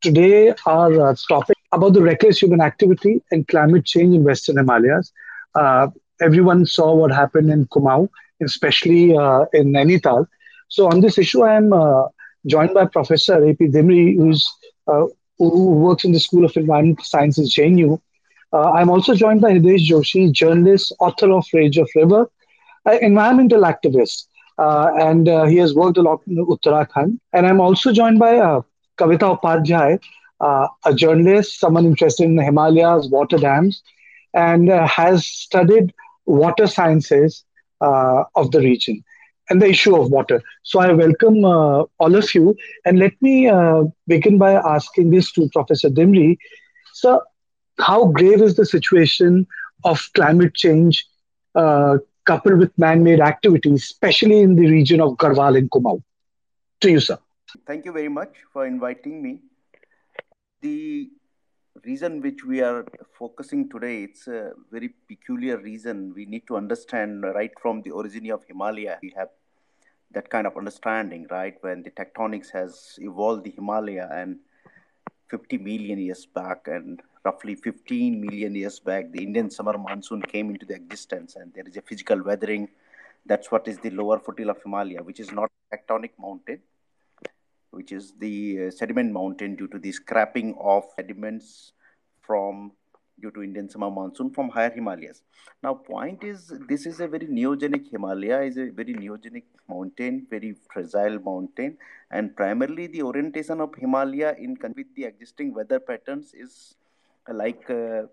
today our uh, topic about the reckless human activity and climate change in Western Himalayas. Uh, everyone saw what happened in Kumaon, especially uh, in Nainital. So on this issue, I am uh, joined by Professor A.P. Dimri, who's, uh, who works in the School of Environmental Sciences, JNU. Uh, I'm also joined by Hridesh Joshi, journalist, author of Rage of River, environmental activist, and he has worked a lot in Uttarakhand. And I'm also joined by Kavita Upadhyay, uh, a journalist, someone interested in Himalayas, water dams, and uh, has studied water sciences uh, of the region and the issue of water. So I welcome uh, all of you. And let me uh, begin by asking this to Professor Dimri. Sir, how grave is the situation of climate change uh, coupled with man made activities, especially in the region of Garhwal and Kumaon? To you, sir. Thank you very much for inviting me. The reason which we are focusing today, it's a very peculiar reason. We need to understand right from the origin of Himalaya. We have that kind of understanding, right? When the tectonics has evolved the Himalaya and 50 million years back and roughly 15 million years back, the Indian summer monsoon came into the existence and there is a physical weathering. That's what is the lower foothill of Himalaya, which is not a tectonic mountain which is the uh, sediment mountain due to the scrapping of sediments from due to Indian summer monsoon from higher Himalayas. Now, point is, this is a very neogenic Himalaya, is a very neogenic mountain, very fragile mountain, and primarily the orientation of Himalaya in with the existing weather patterns is like uh,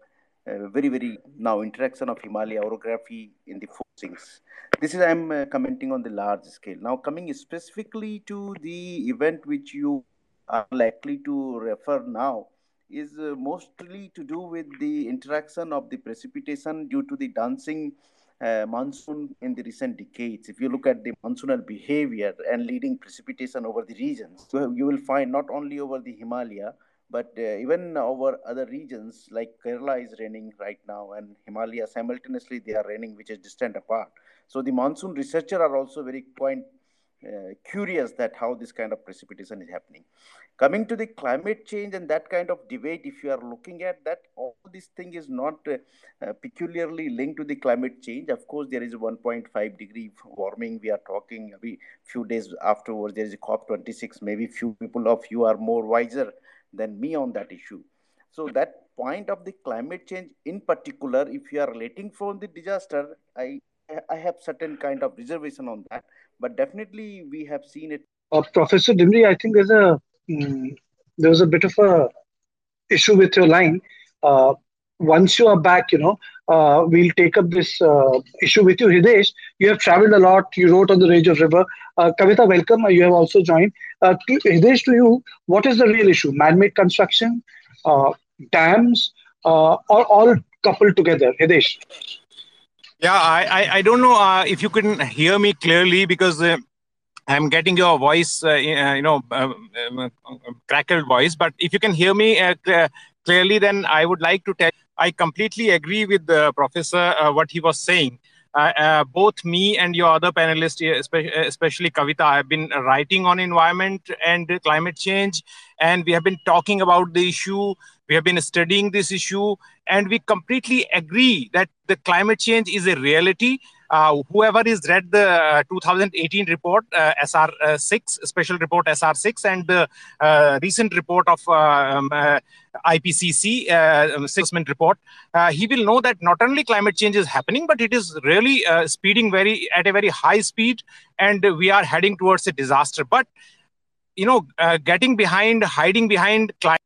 uh, very, very now interaction of Himalaya orography in the forcings. This is I'm uh, commenting on the large scale. Now coming specifically to the event which you are likely to refer now is uh, mostly to do with the interaction of the precipitation due to the dancing uh, monsoon in the recent decades. If you look at the monsoonal behavior and leading precipitation over the regions, so you will find not only over the Himalaya, but uh, even over other regions like Kerala is raining right now and Himalaya simultaneously they are raining which is distant apart. So the monsoon researchers are also very quite uh, curious that how this kind of precipitation is happening. Coming to the climate change and that kind of debate, if you are looking at that, all this thing is not uh, uh, peculiarly linked to the climate change. Of course, there is 1.5 degree warming. We are talking every few days afterwards. There is a COP26. Maybe few people of you are more wiser than me on that issue. So that point of the climate change in particular, if you are relating from the disaster, I I have certain kind of reservation on that. But definitely we have seen it. Uh, Professor Dimri, I think there's a mm, there was a bit of a issue with your line. Uh, once you are back, you know, uh, we'll take up this uh, issue with you. Hridesh, you have traveled a lot. You wrote on the Rage of River. Uh, Kavita, welcome. You have also joined. Uh, Hridesh, to you, what is the real issue? Man-made construction, uh, dams, uh, or all coupled together? Hridesh. Yeah, I, I, I don't know uh, if you can hear me clearly because I'm getting your voice, you know, crackled voice. But if you can hear me clearly, then I would like to tell. I completely agree with the professor uh, what he was saying. Uh, uh, both me and your other panelists, especially, especially Kavita, have been writing on environment and climate change, and we have been talking about the issue. We have been studying this issue, and we completely agree that the climate change is a reality uh, whoever has read the uh, 2018 report uh, SR6 uh, special report SR6 and the recent report of um, IPCC assessment report, he will know that not only climate change is happening, but it is really speeding very at a very high speed, and we are heading towards a disaster. But you know, getting behind, hiding behind climate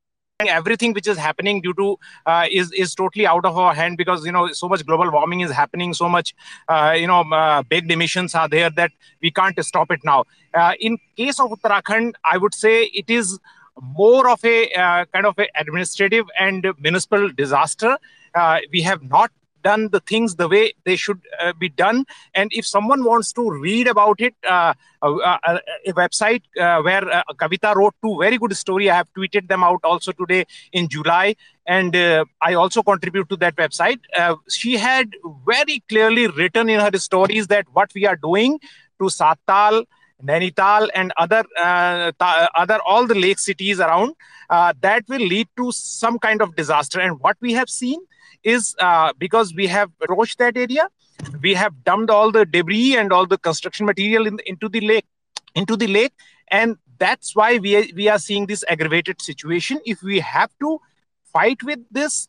everything which is happening due to uh, is is totally out of our hand because you know so much global warming is happening so much uh, you know uh, big emissions are there that we can't stop it now. Uh, in case of uttarakhand i would say it is more of a uh, kind of a administrative and municipal disaster. Uh, we have not done the things the way they should uh, be done. And if someone wants to read about it, uh, uh, uh a website uh, where uh, Kavita wrote two very good story. I have tweeted them out also today in July, and I also contribute to that website. she had very clearly written in her stories that what we are doing to Sattal Nainital, and other uh, other all the lake cities around, uh, that will lead to some kind of disaster. And what we have seen is uh, because we have approached that area, we have dumped all the debris and all the construction material in, into the lake, into the lake, and that's why we are, we are seeing this aggravated situation. If we have to fight with this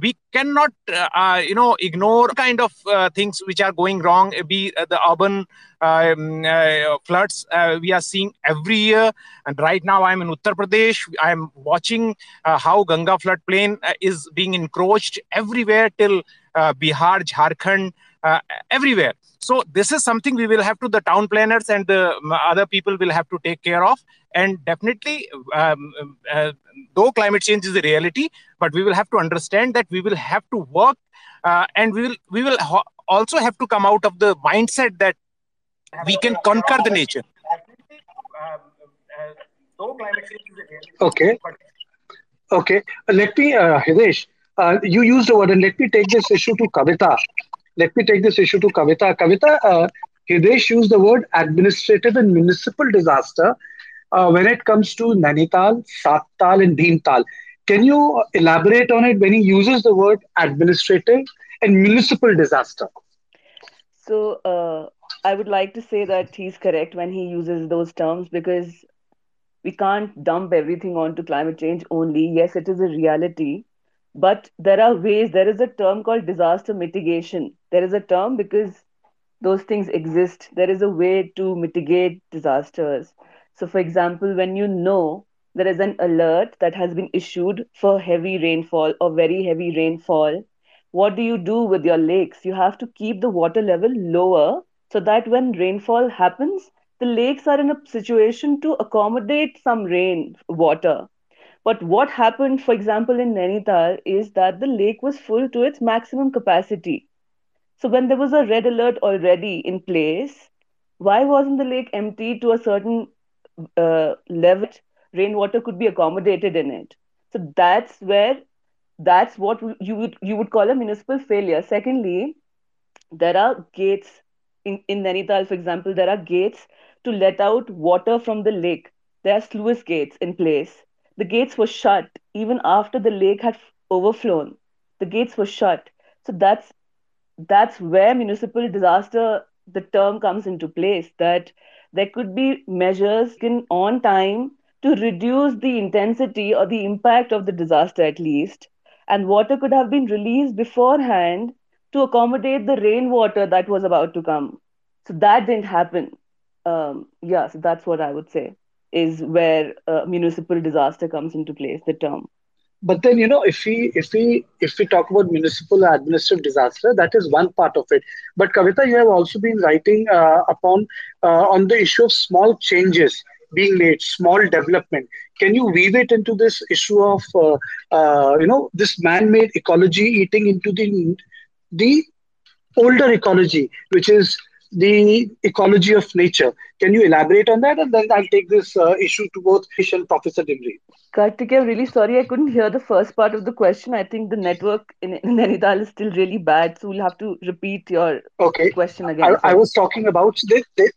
we cannot uh, uh, you know ignore kind of uh, things which are going wrong be uh, the urban um, uh, floods we are seeing every year. And right now i'm in uttar pradesh. I'm watching how ganga floodplain is being encroached everywhere till bihar jharkhand everywhere so this is something we will have to the town planners and the other people will have to take care of and definitely, um, uh, though climate change is a reality, but we will have to understand that we will have to work, uh, and we will we will also have to come out of the mindset that we can conquer the nature. Okay. Okay. Let me, uh, Hitesh, uh, you used the word, and let me take this issue to Kavita. Let me take this issue to Kavita. Kavita, uh, Hitesh used the word administrative and municipal disaster uh, when it comes to Nainital, Sattal, and Bhimtal. Can you elaborate on it when he uses the word administrative and municipal disaster? So, uh, I would like to say that he's correct when he uses those terms because we can't dump everything onto climate change only. Yes, it is a reality, but there are ways. There is a term called disaster mitigation. There is a term because those things exist. There is a way to mitigate disasters. So, for example, when you know there is an alert that has been issued for heavy rainfall or very heavy rainfall, what do you do with your lakes? You have to keep the water level lower so that when rainfall happens, the lakes are in a situation to accommodate some rain water. But what happened, for example, in Nainital is that the lake was full to its maximum capacity. So when there was a red alert already in place, why wasn't the lake empty to a certain uh, level rainwater could be accommodated in it so that's where that's what you would you would call a municipal failure secondly there are gates in, in Nainital, for example, there are gates to let out water from the lake. There are sluice gates in place. The gates were shut even after the lake had overflown. The gates were shut. So that's that's where municipal disaster the term comes into place. That there could be measures in on time to reduce the intensity or the impact of the disaster at least and water could have been released beforehand to accommodate the rainwater that was about to come so that didn't happen um, yeah so that's what i would say is where uh, municipal disaster comes into place the term. But then you know if we if we if we talk about municipal administrative disaster that is one part of it. But kavita you have also been writing uh, upon uh, on the issue of small changes being made small development. Can you weave it into this issue of uh, uh you know this man-made ecology eating into the the older ecology which is the ecology of nature. Can you elaborate on that? And then I'll take this uh, issue to both Fish and Professor Dimri. Kartik, I'm really sorry I couldn't hear the first part of the question. I think the network in, in Nainital is still really bad, so we'll have to repeat your okay. question again. I, I was talking about this, this,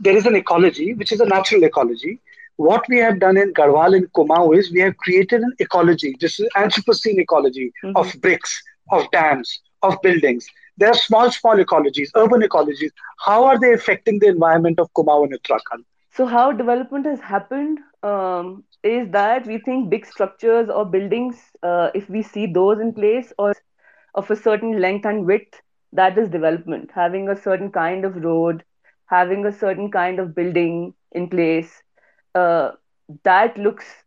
there is an ecology, which is a natural ecology. What we have done in Garhwal and Kumaon is we have created an ecology. This is Anthropocene ecology mm-hmm. of bricks, of dams, of buildings there are small, small ecologies, urban ecologies. How are they affecting the environment of Kumaon and Uttarakhand? So, how development has happened um, is that we think big structures or buildings, uh, if we see those in place or of a certain length and width, that is development. Having a certain kind of road, having a certain kind of building in place, uh, that looks,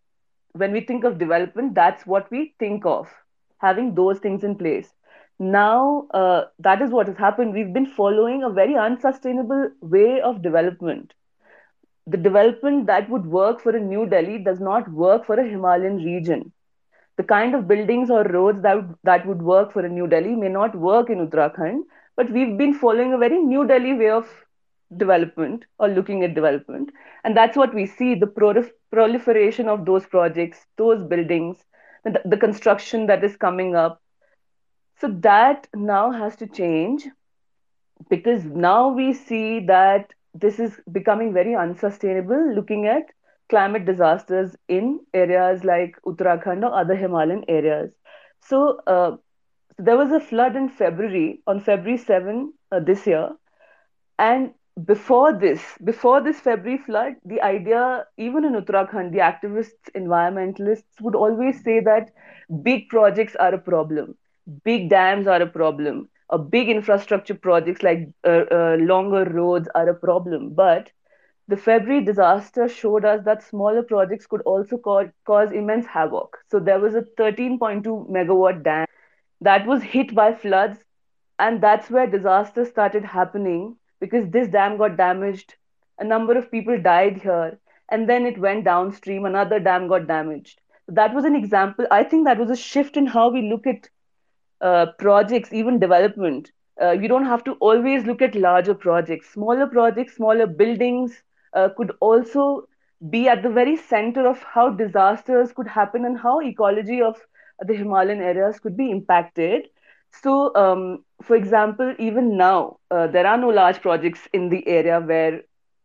when we think of development, that's what we think of, having those things in place now uh, that is what has happened. We've been following a very unsustainable way of development. The development that would work for a new delhi does not work for a himalayan region. The kind of buildings or roads that that would work for a new delhi may not work in uttarakhand but we've been following a very new delhi way of development or looking at development. And that's what we see the proliferation of those projects those buildings the, the construction that is coming up so that now has to change because now we see that this is becoming very unsustainable looking at climate disasters in areas like Uttarakhand or other Himalayan areas. So, uh, there was a flood in February, on February 7 uh, this year. And before this, before this February flood, the idea, even in Uttarakhand, the activists, environmentalists would always say that big projects are a problem, big dams are a problem, a big infrastructure projects like uh, uh, longer roads are a problem. But the February disaster showed us that smaller projects could also cause, cause immense havoc. So there was a 13.2 megawatt dam that was hit by floods, and that's where disaster started happening because this dam got damaged. A number of people died here, and then it went downstream. Another dam got damaged. That was an example. I think that was a shift in how we look at uh, projects, even development. Uh, you don't have to always look at larger projects. Smaller projects, smaller buildings uh, could also be at the very center of how disasters could happen and how ecology of the Himalayan areas could be impacted. So, um, for example, even now, uh, there are no large projects in the area where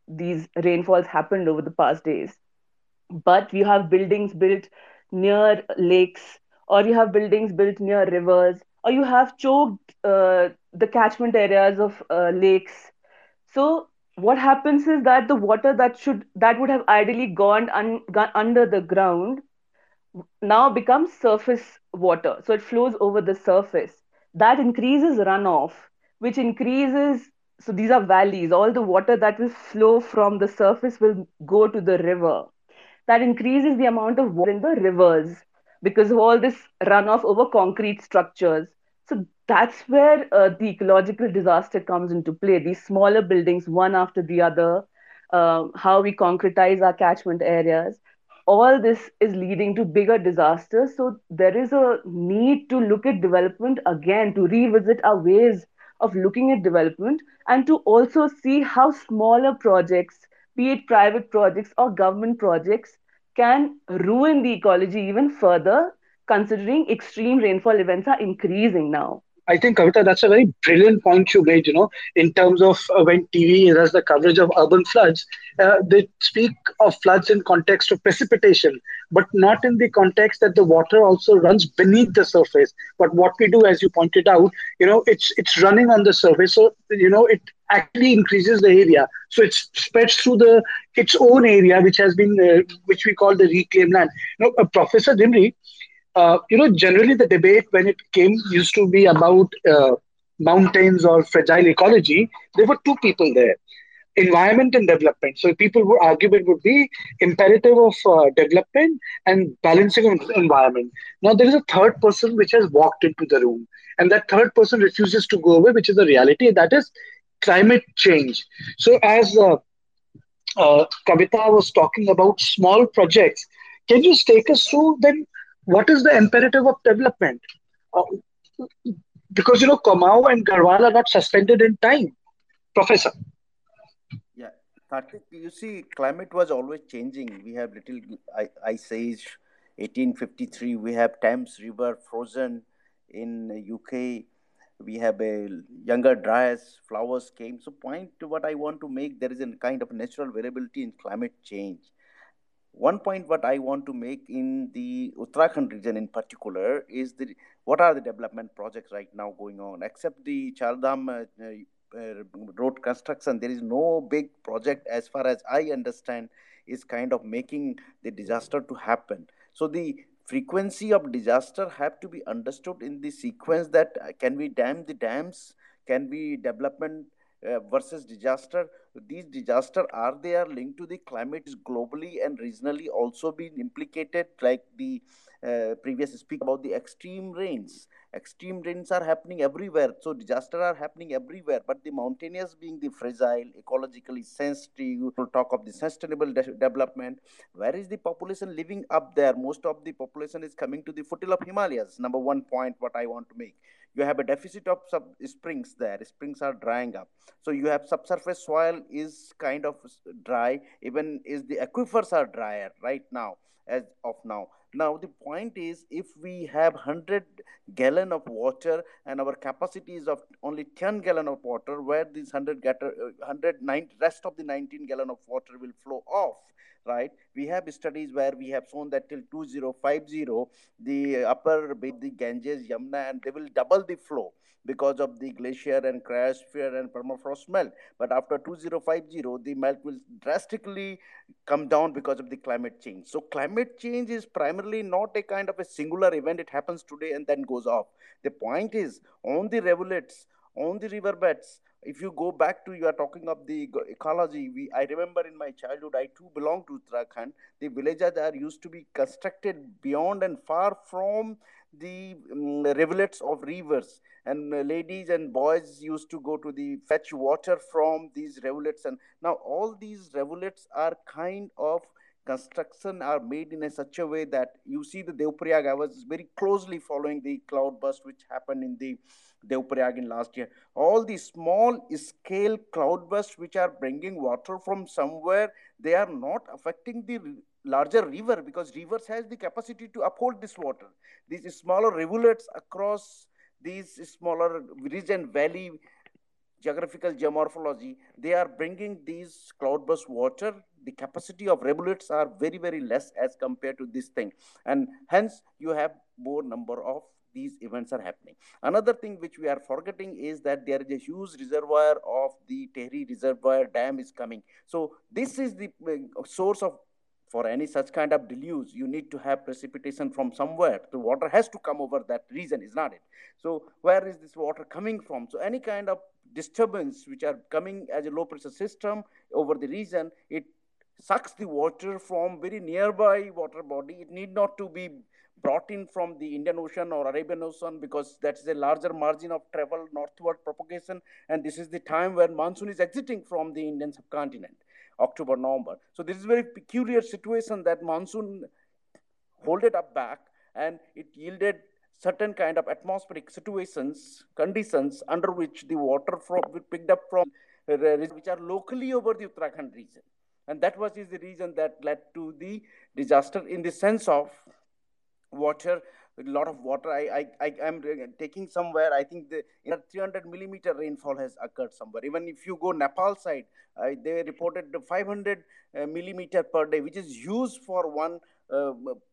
these rainfalls happened over the past days. But you have buildings built near lakes, or you have buildings built near rivers, or you have choked uh, the catchment areas of uh, lakes. So, what happens is that the water that should that would have ideally gone, un, gone under the ground now becomes surface water. So it flows over the surface. That increases runoff, which increases, so these are valleys. All the water that will flow from the surface will go to the river. That increases the amount of water in the rivers because of all this runoff over concrete structures. So that's where uh, the ecological disaster comes into play. These smaller buildings, one after the other, uh, how we concretize our catchment areas all this is leading to bigger disasters. So there is a need to look at development again, to revisit our ways of looking at development, and to also see how smaller projects, be it private projects or government projects, can ruin the ecology even further, considering extreme rainfall events are increasing now. I think Kavita, that's a very brilliant point you made. You know, in terms of uh, when TV does the coverage of urban floods, uh, they speak of floods in context of precipitation, but not in the context that the water also runs beneath the surface. But what we do, as you pointed out, you know, it's it's running on the surface, so you know it actually increases the area. So it spreads through the its own area, which has been uh, which we call the reclaimed land. Know, uh, Professor Dimri uh, you know, generally the debate when it came used to be about uh, mountains or fragile ecology. There were two people there, environment and development. So people would argument would be imperative of uh, development and balancing environment. Now there is a third person which has walked into the room, and that third person refuses to go away, which is the reality. That is climate change. So as uh, uh, Kavita was talking about small projects, can you take us through then what is the imperative of development? Uh, because you know, Kumaon and Garhwal are not suspended in time, Professor. Yeah, you see, climate was always changing. We have little ice age, 1853. We have Thames River frozen in UK. We have a younger dryas, flowers came. So, point to what I want to make, there is a kind of natural variability in climate change one point what I want to make in the Uttarakhand region in particular is the what are the development projects right now going on? Except the Chardham uh, uh, road construction, there is no big project as far as I understand is kind of making the disaster to happen. So the frequency of disaster have to be understood in the sequence that uh, can we dam the dams, can we development uh, versus disaster. These disasters are they are linked to the climate globally and regionally also being implicated like the uh, previous speak about the extreme rains. Extreme rains are happening everywhere. So disaster are happening everywhere. But the mountainous being the fragile ecologically sensitive we'll talk of the sustainable de- development. Where is the population living up there? Most of the population is coming to the foothills of himalayas. Number one point what i want to make. You have a deficit of sub springs there. Springs are drying up. So you have subsurface soil is kind of dry. Even is the aquifers are drier right now as of now Now, the point is if we have 100 gallon of water and our capacity is of only 10 gallon of water, where this 100, 100 uh, rest of the 19 gallon of water will flow off right? We have studies where we have shown that till 2050, the upper the Ganges, Yamuna, and they will double the flow because of the glacier and cryosphere and permafrost melt. But after 2050, the melt will drastically come down because of the climate change. So climate change is primarily not a kind of a singular event. It happens today and then goes off. The point is on the rivulets, on the riverbeds, if you go back to you are talking of the ecology we i remember in my childhood i too belong to uttarakhand the villages are used to be constructed beyond and far from the um, rivulets of rivers. And uh, ladies and boys used to go to the fetch water from these rivulets. And now all these rivulets are kind of construction are made in a such a way that you see the Devprayag, I was very closely following the cloud burst which happened in the Devprayag in last year. All the small scale cloud bursts which are bringing water from somewhere, they are not affecting the larger river because rivers has the capacity to uphold this water. These smaller rivulets across these smaller and valley geographical geomorphology, they are bringing these cloudburst water. The capacity of rivulets are very, very less as compared to this thing. And hence you have more number of these events are happening. Another thing which we are forgetting is that there is a huge reservoir of the Tehri Reservoir Dam is coming. So this is the uh, source of for any such kind of deluge, you need to have precipitation from somewhere. The water has to come over that region, is not it? So where is this water coming from? So any kind of disturbance which are coming as a low pressure system over the region, it sucks the water from very nearby water body. It need not to be brought in from the Indian Ocean or Arabian Ocean because that's a larger margin of travel northward propagation. And this is the time when monsoon is exiting from the Indian subcontinent, October, November. So this is a very peculiar situation that monsoon hold it up back and it yielded certain kind of atmospheric situations, conditions under which the water from, picked up from uh, which are locally over the Uttarakhand region. And that was is the reason that led to the disaster in the sense of water a lot of water. I, I, I am taking somewhere. I think the 300 millimeter rainfall has occurred somewhere. Even if you go Nepal side, uh, they reported 500 uh, millimeter per day, which is used for one uh,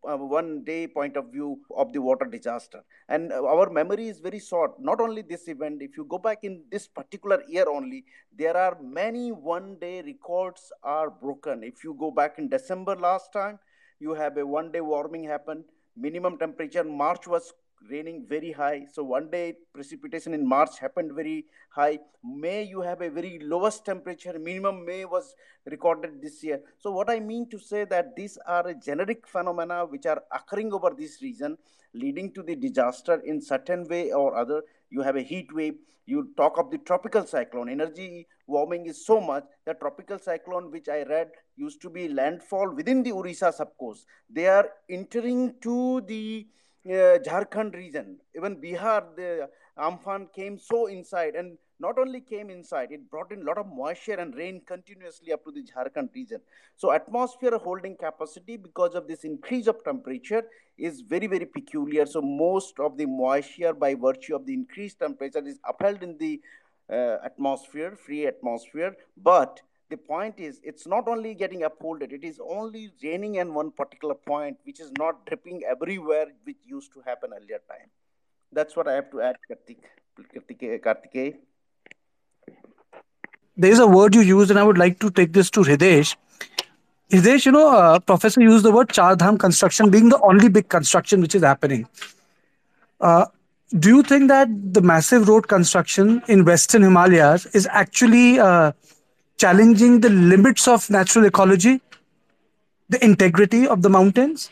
uh, one day point of view of the water disaster. And uh, our memory is very short. Not only this event, if you go back in this particular year only, there are many one day records are broken. If you go back in December last time, you have a one day warming happened minimum temperature march was raining very high. So one day precipitation in march happened very high. May you have a very lowest temperature. Minimum may was recorded this year. So what i mean to say that these are generic phenomena which are occurring over this region leading to the disaster in certain way or other you have a heat wave you talk of the tropical cyclone energy warming is so much that tropical cyclone which i read used to be landfall within the Orissa subcoast. They are entering to the uh, Jharkhand region. Even Bihar, the Amphan came so inside and not only came inside, it brought in a lot of moisture and rain continuously up to the Jharkhand region. So atmosphere holding capacity because of this increase of temperature is very, very peculiar. So most of the moisture by virtue of the increased temperature is upheld in the uh, atmosphere, free atmosphere, but the point is it's not only getting upholded it is only raining in one particular point which is not dripping everywhere which used to happen earlier time that's what i have to add kartik kartike there is a word you used and i would like to take this to hridesh hridesh you know uh, professor used the word char dham construction being the only big construction which is happening uh, do you think that the massive road construction in western himalayas is actually uh, challenging the limits of natural ecology, the integrity of the mountains?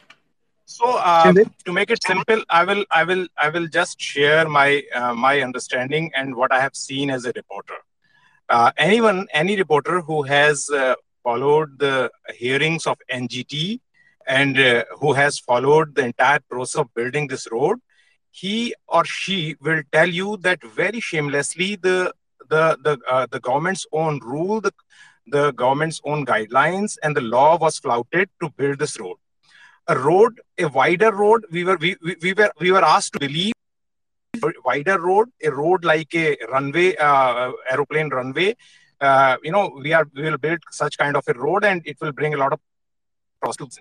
So uh, to make it simple, I will I will I will just share my uh, my understanding and what I have seen as a reporter. Uh, anyone, any reporter who has uh, followed the hearings of NGT and uh, who has followed the entire process of building this road, he or she will tell you that very shamelessly the the the uh, the government's own rule, the the government's own guidelines, and the law was flouted to build this road. a road, a wider road. We were we, we, we were we were asked to believe wider road, a road like a runway, uh, aeroplane runway. Uh, you know, we are we will build such kind of a road, and it will bring a lot of prostitutes.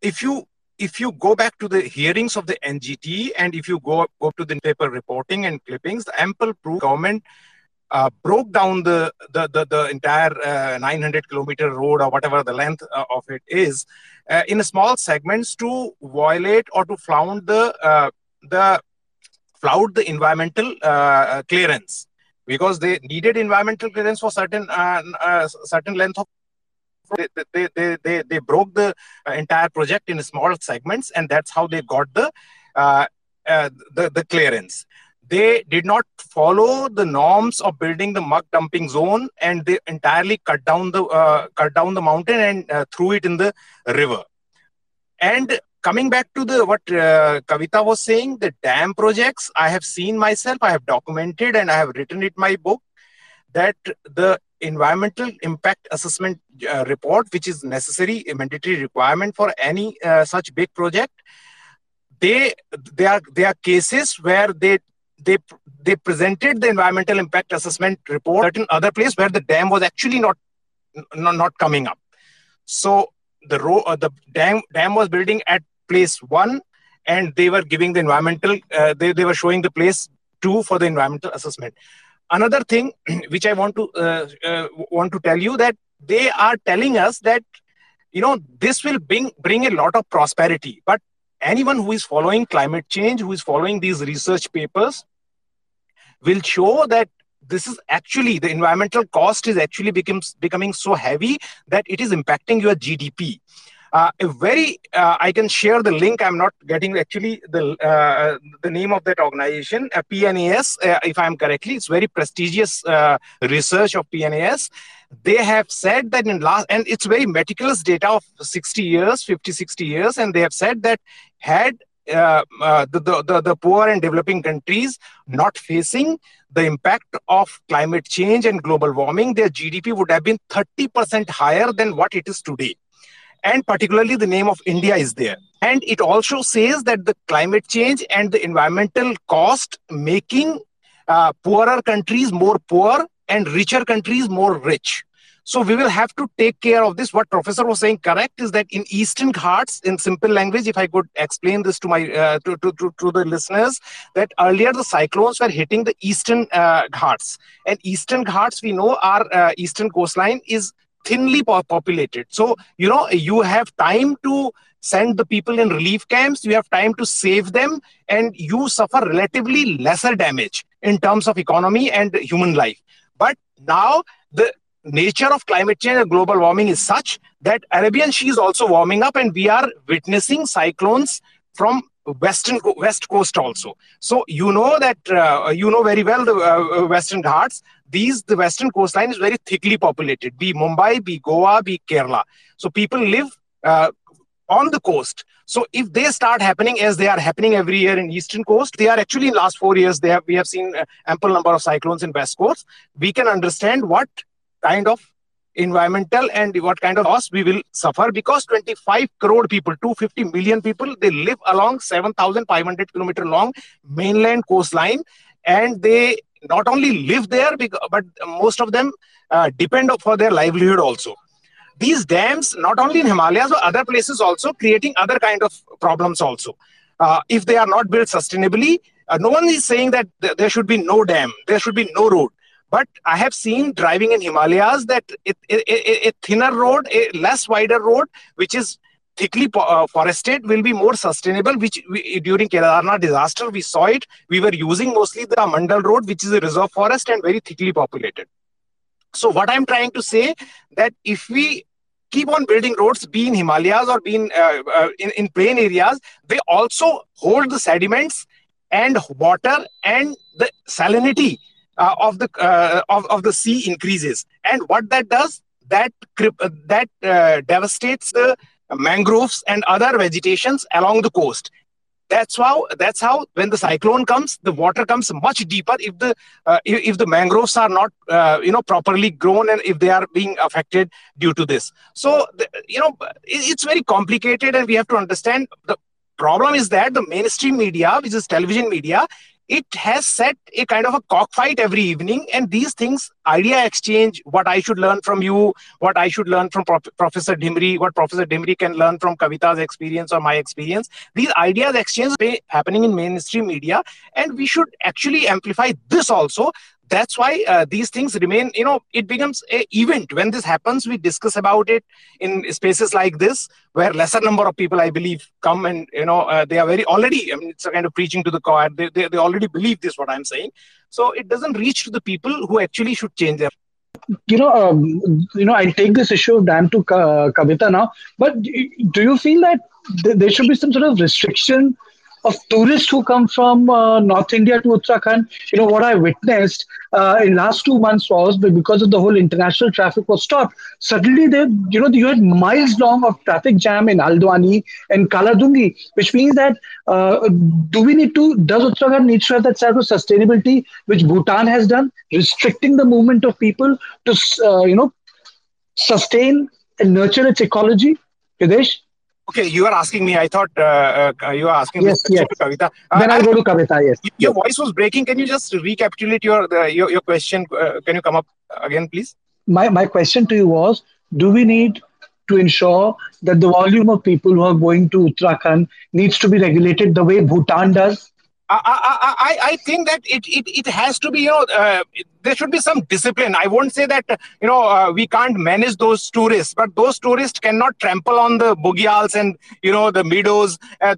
If you if you go back to the hearings of the NGT and if you go go to the paper reporting and clippings, the ample proof government uh, broke down the the the, the entire uh, 900 kilometer road or whatever the length uh, of it is uh, in small segments to violate or to flout the uh, the flout the environmental uh, clearance because they needed environmental clearance for certain certain length of they, they, they, they, broke the entire project in small segments and that's how they got the the, the clearance. They did not follow the norms of building the muck dumping zone and they entirely cut down the uh, cut down the mountain and uh, threw it in the river. And coming back to the what uh, kavita was saying the dam projects i have seen myself i have documented and i have written it in my book that the environmental impact assessment uh, report which is necessary a mandatory requirement for any uh, such big project they they are they are cases where they they they presented the environmental impact assessment report in other place where the dam was actually not not, not coming up. So the row uh, the dam dam was building at place one and they were giving the environmental uh, they, they were showing the place two for the environmental assessment another thing which i want to uh, uh, want to tell you that they are telling us that you know this will bring bring a lot of prosperity but anyone who is following climate change, who is following these research papers, will show that this is actually the environmental cost is actually becomes becoming so heavy that it is impacting your GDP. Uh, a very uh, i can share the link. I'm not getting actually the uh, the name of that organization. Uh, pnas uh, if i'm correctly it's very prestigious uh, research of pnas they have said that in last and it's very meticulous data of 60 years 50 60 years and they have said that had uh, uh, the, the, the poor and developing countries not facing the impact of climate change and global warming, their GDP would have been 30% higher than what it is today. And particularly, the name of India is there. And it also says that the climate change and the environmental cost making uh, poorer countries more poor and richer countries more rich. So we will have to take care of this. What Professor was saying correct is that in Eastern Ghats, in simple language, if I could explain this to my uh, to, to, to, the listeners, that earlier the cyclones were hitting the Eastern uh, Ghats, and Eastern Ghats we know our uh, eastern coastline is thinly populated. So you know you have time to send the people in relief camps. You have time to save them, and you suffer relatively lesser damage in terms of economy and human life. But now the nature of climate change and global warming is such that Arabian Sea is also warming up, and we are witnessing cyclones from western west coast also. So you know that uh, you know very well the uh, uh, Western Ghats. These the western coastline is very thickly populated. Be Mumbai, be Goa, be Kerala. So people live uh, on the coast. So if they start happening as they are happening every year in eastern coast, they are actually in last four years they have we have seen uh, ample number of cyclones in west coast. We can understand what kind of environmental and what kind of loss we will suffer because 25 crore people 250 million people they live along 7500 kilometer long mainland coastline and they not only live there but most of them uh, depend for their livelihood also. These dams not only in himalayas but other places also creating other kind of problems also. Uh, if they are not built sustainably uh, no one is saying that th- there should be no dam there should be no road. But I have seen driving in Himalayas that a, thinner road, a less wider road, which is thickly uh, forested, will be more sustainable. Which we, during Kedarnath disaster we saw it. We were using mostly the Mandal road, which is a reserve forest and very thickly populated. So what I'm trying to say that if we keep on building roads, be in Himalayas or be in, uh, uh, in, in plain areas, they also hold the sediments and water and the salinity uh, of the uh, of, of the sea increases and what that does that that devastates the mangroves and other vegetations along the coast. That's how that's how when the cyclone comes the water comes much deeper. If the uh, if, the mangroves are not uh, you know properly grown and if they are being affected due to this. So the, you know it's very complicated and we have to understand the problem is that the mainstream media which is television media it has set a kind of a cockfight every evening and these things idea exchange what i should learn from you what i should learn from Pro- professor Dimri what professor Dimri can learn from kavita's experience or my experience. These ideas exchange happening in mainstream media and we should actually amplify this also that's why uh, these things remain you know it becomes a event. When this happens we discuss about it in spaces like this where lesser number of people i believe come and you know uh, they are very already i mean it's a kind of preaching to the choir. They, they, they already believe this what i'm saying. So it doesn't reach to the people who actually should change their you know um, you know i'll take this issue of dam to uh, kavita now but do you feel that th- there should be some sort of restriction of tourists who come from uh, North India to Uttarakhand. You know what I witnessed uh, in last two months was because of the whole international traffic was stopped. Suddenly, they you know you had miles long of traffic jam in Haldwani and Kaladungi, which means that uh, do we need to does Uttarakhand need to have that sort of sustainability which Bhutan has done, restricting the movement of people to uh, you know sustain and nurture its ecology, Hitesh? Okay, you are asking me. I thought uh, uh, you are asking me. yes, yes. to Kavita. Uh, then I'll go to Kavita. Yes. Your voice was breaking. Can you just recapitulate your the, your, your question? Uh, can you come up again, please? My my question to you was: Do we need to ensure that the volume of people who are going to Uttarakhand needs to be regulated the way Bhutan does? I, I, I, think that it, it, it has to be, you know, uh, there should be some discipline. I won't say that, you know, uh, we can't manage those tourists, but those tourists cannot trample on the bugyals and, you know, the meadows. Uh,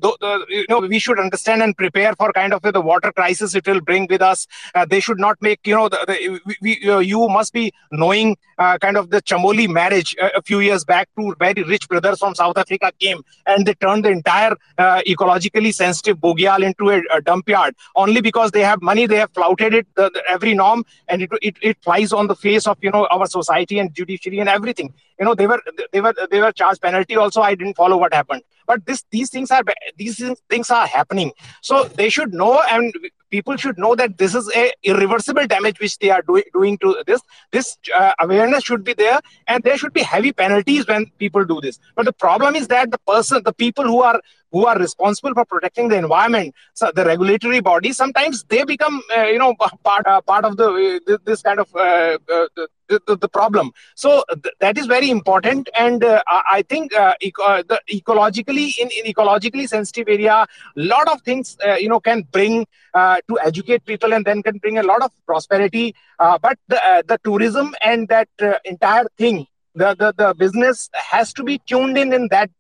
you know, we should understand and prepare for kind of the water crisis it will bring with us. Uh, they should not make, you know, the, the, we, uh, you must be knowing uh, kind of the Chamoli marriage a few years back. Two very rich brothers from South Africa came and they turned the entire ecologically sensitive bugyal into a, a dump yard only because they have money. They have flouted it, every norm, and it, it it flies on the face of you know our society and judiciary and everything. You know they were they were they were charged penalty. Also, I didn't follow what happened. But this these things are these things are happening. So they should know, and people should know that this is a irreversible damage which they are do, doing to this. This uh, awareness should be there, and there should be heavy penalties when people do this. But the problem is that the person, the people who are who are responsible for protecting the environment, so the regulatory body, sometimes they become, uh, you know, part uh, part of the uh, this kind of uh, uh, the, the, the, problem. So th- that is very important, and uh, I think eco- the ecologically in, in ecologically sensitive area, a lot of things you know can bring to educate people, and then can bring a lot of prosperity. but the the tourism and that entire thing, the, the the business has to be tuned in in that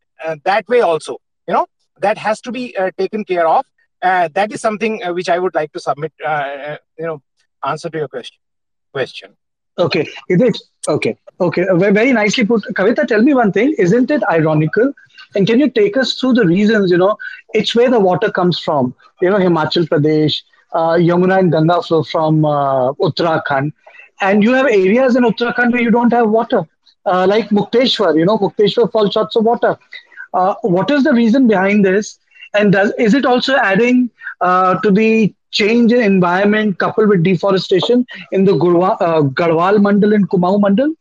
that way also. You know that has to be uh, taken care of. Uh, that is something uh, which I would like to submit. you know, answer to your question. Question. Okay, is it okay? Okay, very nicely put. Kavita, tell me one thing. Isn't it ironical? And can you take us through the reasons? You know, it's where the water comes from. You know, Himachal Pradesh, uh, Yamuna and Ganga flow from uh, Uttarakhand, and you have areas in Uttarakhand where you don't have water, uh, like Mukteshwar. You know, Mukteshwar falls short of water. Uh, what is the reason behind this? And does, is it also adding uh, to the change in environment coupled with deforestation in the Gurwa, uh, Garhwal Mandal and Kumaon Mandal?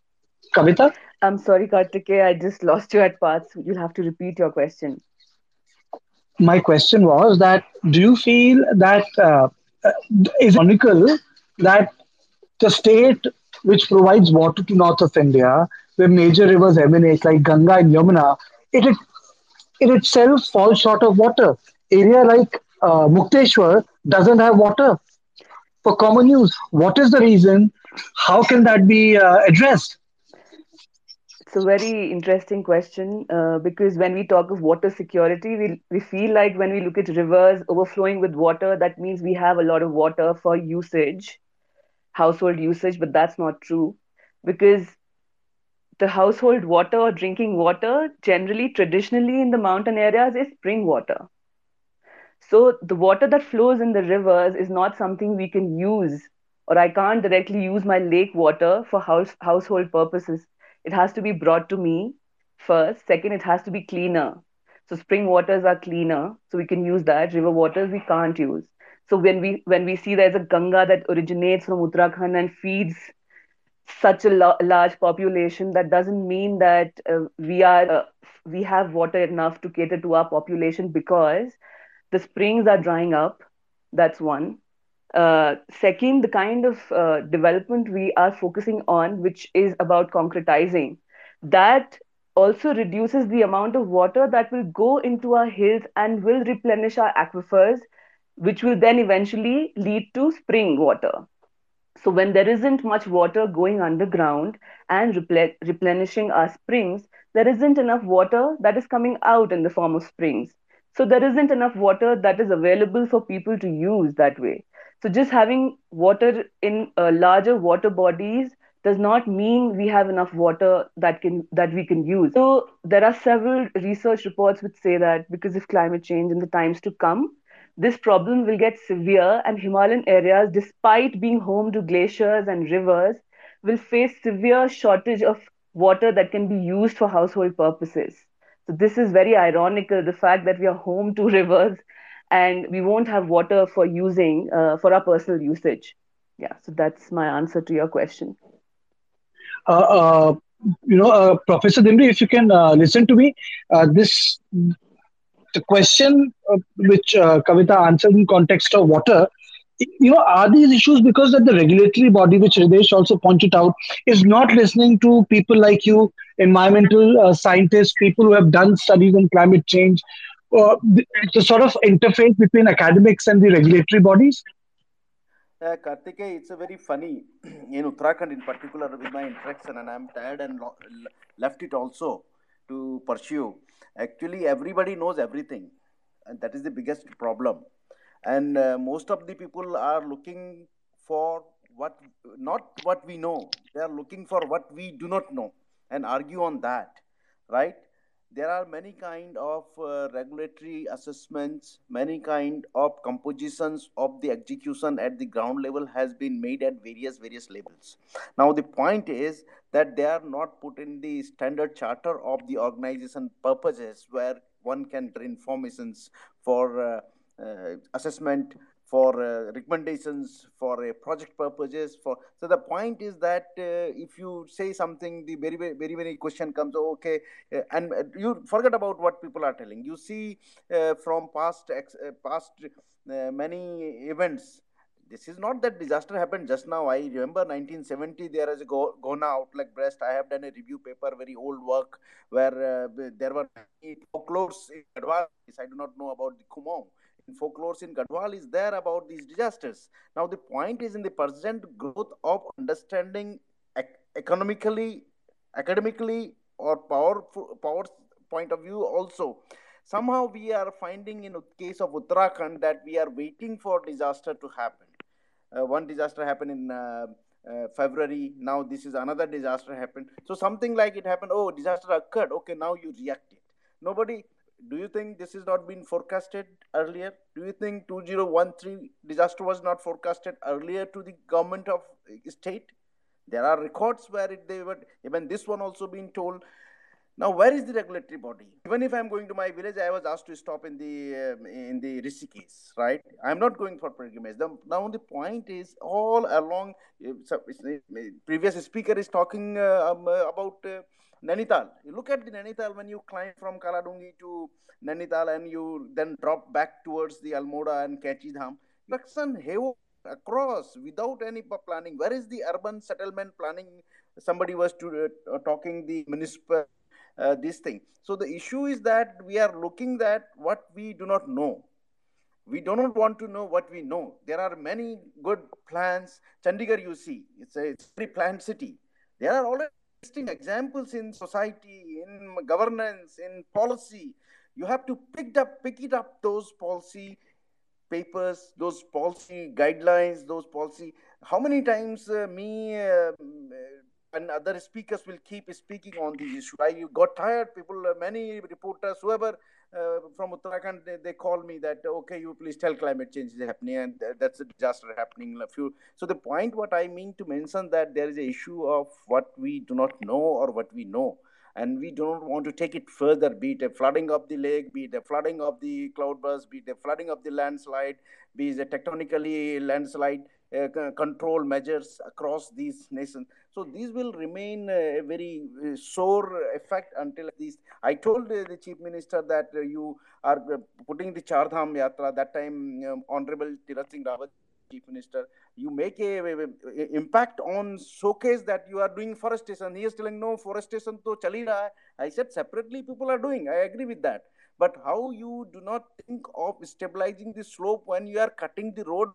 Kavita? I'm sorry, Kartikeya, I just lost you at parts. You'll have to repeat your question. My question was that do you feel that uh, uh is ironical that the state which provides water to north of India, where major rivers emanate like Ganga and Yamuna, it in itself falls short of water. Area like uh, Mukteshwar doesn't have water for common use. What is the reason? How can that be uh, addressed? It's a very interesting question uh, because when we talk of water security, we, we feel like when we look at rivers overflowing with water, that means we have a lot of water for usage, household usage, but that's not true because the household water or drinking water generally traditionally in the mountain areas is spring water so the water that flows in the rivers is not something we can use or i can't directly use my lake water for house household purposes it has to be brought to me first second it has to be cleaner So spring waters are cleaner, so we can use that. River waters we can't use. So when we when we see there's a Ganga that originates from Uttarakhand and feeds such a lo- large population, that doesn't mean that uh, we are uh, we have water enough to cater to our population because the springs are drying up. That's one. Uh, second, the kind of uh, development we are focusing on, which is about concretizing, that also reduces the amount of water that will go into our hills and will replenish our aquifers, which will then eventually lead to spring water. So, when there isn't much water going underground and replenishing our springs, there isn't enough water that is coming out in the form of springs. So, there isn't enough water that is available for people to use that way. So, just having water in uh, larger water bodies does not mean we have enough water that can that we can use. So there are several research reports which say that because of climate change in the times to come, this problem will get severe and Himalayan areas, despite being home to glaciers and rivers, will face severe shortage of water that can be used for household purposes. So this is very ironical, the fact that we are home to rivers and we won't have water for using uh, for our personal usage. Yeah, so that's my answer to your question. Uh, uh, you know, uh, Professor Dimri, if you can listen to me, this the question which Kavita answered in context of water you know, are these issues because that the regulatory body, which Hridesh also pointed out, is not listening to people like you, environmental uh, scientists, people who have done studies on climate change, uh, the, the, sort of interface between academics and the regulatory bodies? Uh, Kartikeya, it's a very funny in Uttarakhand in particular with my interaction, and I'm tired and lo- left it also to pursue. Actually, everybody knows everything, and that is the biggest problem. And uh, most of the people are looking for what not what we know; they are looking for what we do not know and argue on that, right? there are many kind of uh, regulatory assessments many kind of compositions of the execution at the ground level has been made at various various levels now the point is that they are not put in the standard charter of the organization purposes where one can get informations for uh, uh, assessment for uh, recommendations for uh, project purposes for so the point is that uh, if you say something the very very very, very question comes oh, okay uh, and you forget about what people are telling. You see from past past many events this is not that disaster happened just now. I remember 1970, there is a Go, Gona Outlook Breast. I have done a review paper, very old work, where uh, there were folklores in Garhwal. I do not know about the Kumaon folklores in Garhwal is there about these disasters. Now, the point is in the present growth of understanding ec- economically, academically, or power, power point of view also. Somehow we are finding in case of Uttarakhand that we are waiting for disaster to happen. Uh, one disaster happened in uh, uh, February. Now this is another disaster happened. So something like it happened. Oh, disaster occurred. Okay, now you react it. Nobody do you think this is not been forecasted earlier? Do you think 2013 disaster was not forecasted earlier to the government of state? There are records where it, they were even this one also being told. Now, where is the regulatory body? Even if I'm going to my village, I was asked to stop in the um, in the Rishikesh, right? I'm not going for pilgrimage. The, now, the point is all along. Uh, previous speaker is talking uh, um, uh, about uh, Nainital. You look at the Nainital when you climb from Kaladhungi to Nainital and you then drop back towards the Almora and Kainchi Dham. Laksan Hevo across without any planning. Where is the urban settlement planning? Somebody was to, uh, talking the municipal uh, this thing. So the issue is that we are looking at what we do not know. We do not want to know what we know. There are many good plans. Chandigarh, you see, it's a, it's a very planned city. There are already interesting examples in society, in governance, in policy. You have to pick up, pick it up those policy papers, those policy guidelines, those policy. How many times uh, me uh, and other speakers will keep speaking on these issue. I got tired. People, uh, many reporters, whoever uh, from Uttarakhand, they, they call me that, okay, you please tell climate change is happening and that's a disaster happening. A few. So the point what I mean to mention that there is an issue of what we do not know or what we know. and we don't want to take it further, be it a flooding of the lake, be it a flooding of the cloudburst, be it a flooding of the landslide, be it a tectonically landslide control measures across these nations. So these will remain a very uh, sore effect until these. I told uh, the chief minister that uh, you are uh, putting the Char Dham Yatra that time, um, Honorable Tirath Singh Rawat chief minister you make a, a, a, impact on showcase that you are doing forestation he is telling no forestation to chali i said separately people are doing i agree with that but how you do not think of stabilizing the slope when you are cutting the road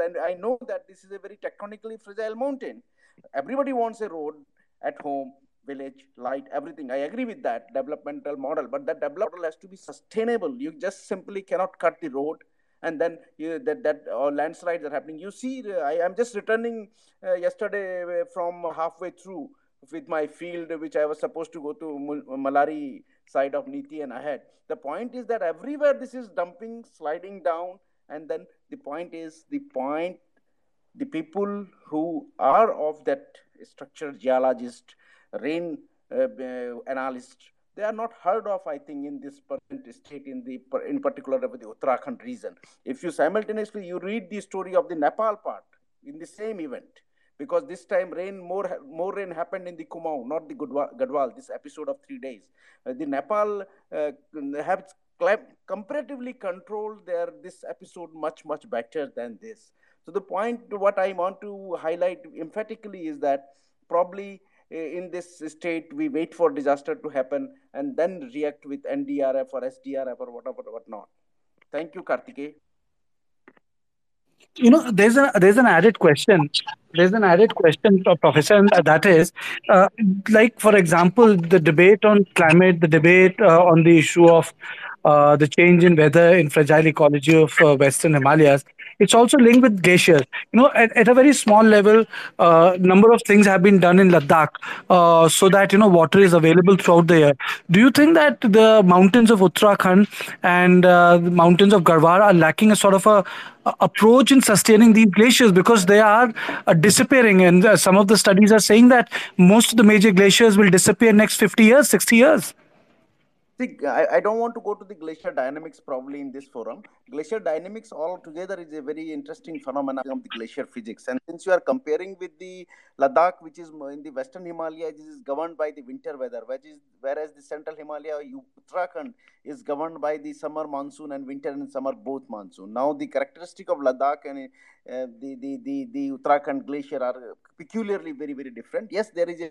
and i know that this is a very tectonically fragile mountain everybody wants a road at home village light everything i agree with that developmental model but that development has to be sustainable you just simply cannot cut the road and then you, that that uh, landslides are happening. You see, uh, I am just returning uh, yesterday uh, from halfway through with my field, which I was supposed to go to Malari side of Niti and ahead. The point is that everywhere this is dumping, sliding down, and then the point is the point, the people who are of that structural geologist, rain uh, analyst, they are not heard of, I think, in this state, in the in particular of the Uttarakhand region. If you simultaneously you read the story of the Nepal part in the same event, because this time rain more more rain happened in the Kumaon, not the Garhwal. This episode of three days, uh, the Nepal uh, have comparatively controlled their this episode much much better than this. So the point what I want to highlight emphatically is that probably in this state, we wait for disaster to happen and then react with NDRF or SDRF or whatever, whatnot. Thank you, Kartikeya. You know, there's a there's an added question. There's an added question, Professor, and that is, uh, like for example, the debate on climate, the debate uh, on the issue of uh, the change in weather in fragile ecology of uh, Western Himalayas. It's also linked with glaciers. You know, at, at a very small level, uh, number of things have been done in Ladakh uh, so that you know water is available throughout the year. Do you think that the mountains of Uttarakhand and uh, the mountains of Garhwal are lacking a sort of a, a approach in sustaining these glaciers because they are disappearing, and some of the studies are saying that most of the major glaciers will disappear next 50 years, 60 years. See, I, I don't want to go to the glacier dynamics probably in this forum. Glacier dynamics altogether is a very interesting phenomenon of the glacier physics. And since you are comparing with the Ladakh, which is in the Western Himalaya, this is governed by the winter weather, which is, whereas the Central Himalaya, Uttarakhand, is governed by the summer monsoon and winter and summer both monsoon. Now, the characteristic of Ladakh and uh, the, the, the, the Uttarakhand glacier are peculiarly very, very different. Yes, there is a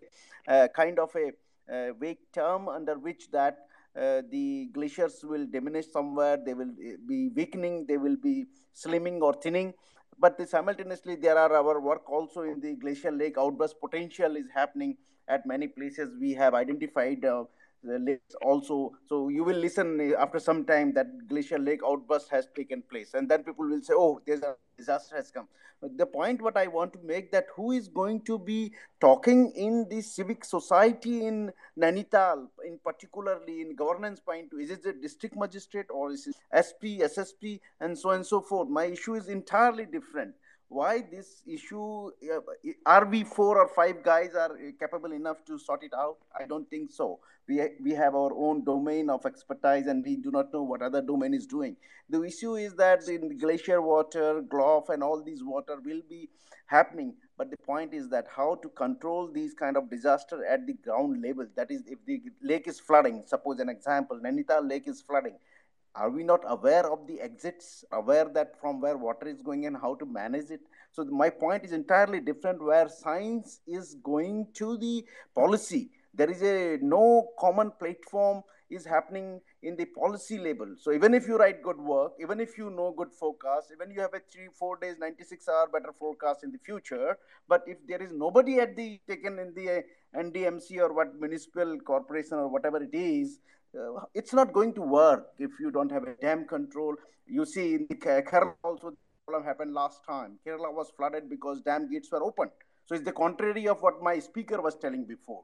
uh, kind of a uh, vague term under which that uh, the glaciers will diminish somewhere, they will uh, be weakening, they will be slimming or thinning. But simultaneously, there are our work also in the glacial lake outburst potential is happening at many places. We have identified uh, the lakes also. So you will listen eh, after some time that glacial lake outburst has taken place, and then people will say, "Oh, there's a disaster has come." But the point what I want to make that who is going to be talking in the civic society in Nainital, in particularly in governance point, is it the district magistrate or is it SP, SSP, and so on and so forth? My issue is entirely different why this issue are we four or five guys are capable enough to sort it out? I don't think so. We we have our own domain of expertise and we do not know what other domain is doing. The issue is that in glacier water GLOF and all these water will be happening. But the point is that how to control these kind of disaster at the ground level that is if the lake is flooding suppose an example nainital lake is flooding are we not aware of the exits? Aware that from where water is going and how to manage it? So my point is entirely different where science is going to the policy. There is a no common platform is happening in the policy level so even if you write good work even if you know good forecast even you have a three four days 96 hour better forecast in the future but if there is nobody at the taken in the uh, ndmc or what municipal corporation or whatever it is uh, it's not going to work if you don't have a dam control. You see, in Kerala also, the problem happened last time. Kerala was flooded because dam gates were open. So it's the contrary of what my speaker was telling before.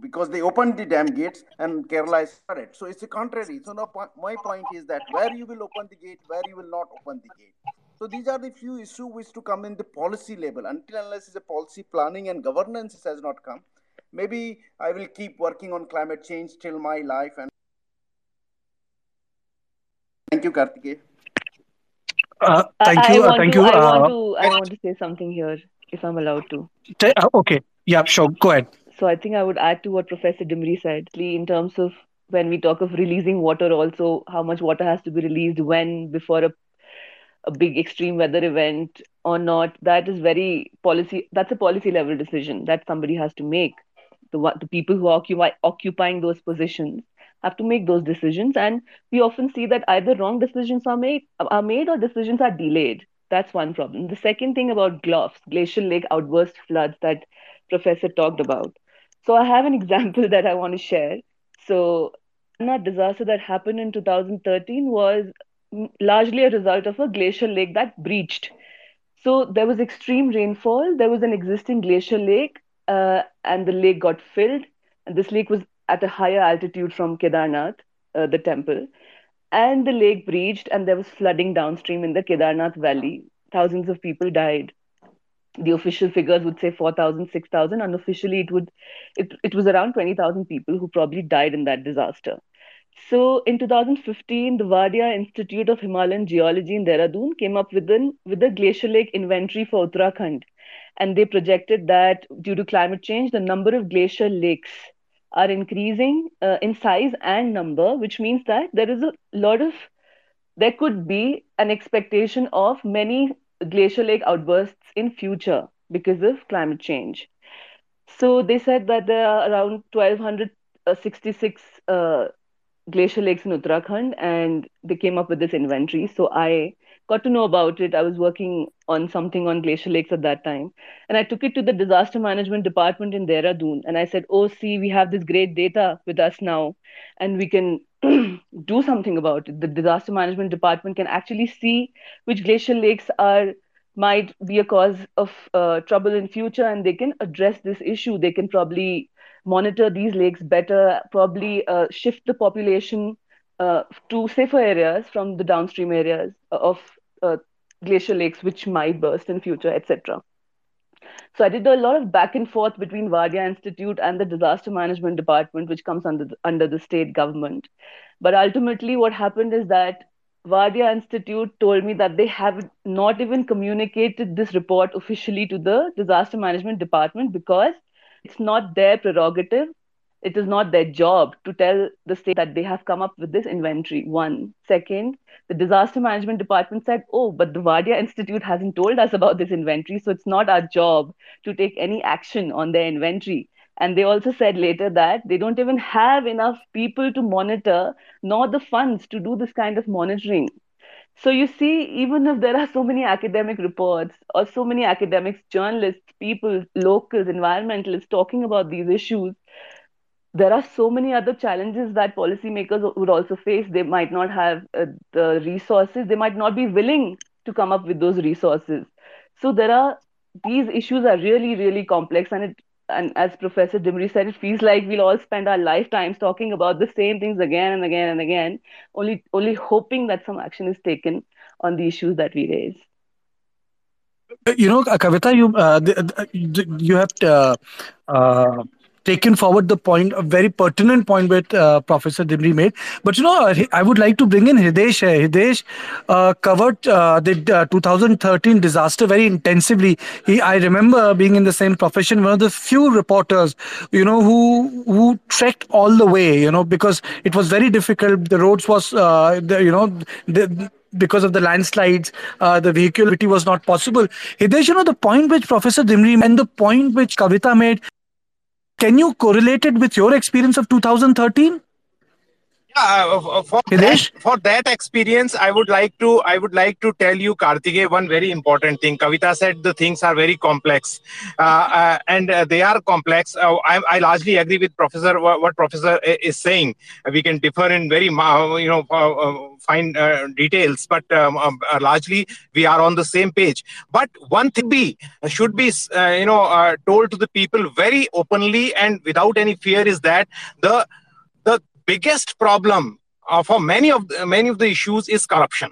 Because they opened the dam gates and Kerala is flooded. So it's the contrary. So now my point is that where you will open the gate, where you will not open the gate. So these are the few issues which to come in the policy level. Until unless a policy planning and governance has not come, maybe I will keep working on climate change till my life. And thank you, Kartikeya. Uh, thank you. I uh, thank to, you. I want uh, to. I want to say something here, if I'm allowed to. T- uh, okay. Yeah. Sure. Go ahead. So I think I would add to what Professor Dimri said. In terms of when we talk of releasing water, also how much water has to be released when before a a big extreme weather event or not that is very policy that's a policy level decision that somebody has to make the the people who are occupy, occupying those positions have to make those decisions. And we often see that either wrong decisions are made are made or decisions are delayed. That's one problem. The second thing about GLOFs glacial lake outburst floods that professor talked about. So i have an example that i want to share. So that disaster that happened in 2013 was largely a result of a glacial lake that breached. So there was extreme rainfall. There was an existing glacial lake uh, and the lake got filled. And this lake was at a higher altitude from Kedarnath, uh, the temple. And the lake breached, and there was flooding downstream in the Kedarnath valley. Thousands of people died. The official figures would say 4,000, 6,000. Unofficially, it would it, it was around 20,000 people who probably died in that disaster. So in 2015, the Wadia Institute of Himalayan Geology in Dehradun came up with, an, with a glacial lake inventory for Uttarakhand and they projected that due to climate change, the number of glacial lakes are increasing uh, in size and number, which means that there is a lot of, there could be an expectation of many glacial lake outbursts in future because of climate change. So they said that there are around 1,266 uh, glacial lakes in Uttarakhand, and they came up with this inventory. So I got to know about it. I was working on something on glacial lakes at that time. And I took it to the disaster management department in Dehradun. And I said, Oh, see, we have this great data with us now, and we can do something about it. The disaster management department can actually see which glacial lakes are might be a cause of uh, trouble in future and they can address this issue they can probably monitor these lakes better probably uh, shift the population uh, to safer areas from the downstream areas of uh, glacial lakes which might burst in future, etc. So I did a lot of back and forth between Wadia Institute and the Disaster Management Department, which comes under the, under the state government. But ultimately, what happened is that Wadia Institute told me that they have not even communicated this report officially to the Disaster Management Department because it's not their prerogative it is not their job to tell the state that they have come up with this inventory. One. Second, the disaster management department said, oh, but the Wadia Institute hasn't told us about this inventory, so it's not our job to take any action on their inventory. And they also said later that they don't even have enough people to monitor, nor the funds to do this kind of monitoring. So you see, even if there are so many academic reports or so many academics, journalists, people, locals, environmentalists talking about these issues, there are so many other challenges that policymakers would also face. They might not have uh, the resources, they might not be willing to come up with those resources. So there are these issues are really, really complex, and it and as Professor Dimri said, it feels like we'll all spend our lifetimes talking about the same things again and again and again, only only hoping that some action is taken on the issues that we raise. You know, Kavita, you uh, you have uh, uh, taken forward the point, a very pertinent point which uh, Professor Dimri made. But you know, I would like to bring in Hridesh. Hridesh uh, covered uh, the uh, 2013 disaster very intensively. He, I remember being in the same profession, one of the few reporters, you know, who who trekked all the way, you know, because it was very difficult. The roads was, uh, the, you know, the, because of the landslides, uh, the vehicularity was not possible. Hridesh, you know, the point which Professor Dimri and the point which Kavita made can you correlate it with your experience of 2013? Uh, for that, for that experience, I would like to I would like to tell you, Kartikeya, one very important thing. Kavita said the things are very complex, uh, uh, and uh, they are complex. Uh, I, I, largely agree with Professor what, what, Professor is saying. We can differ in very you know uh, fine details, but um, um, largely we are on the same page. But one thing be should be you know told to the people very openly and without any fear is that the the biggest problem uh, for many of the, many of the issues is corruption.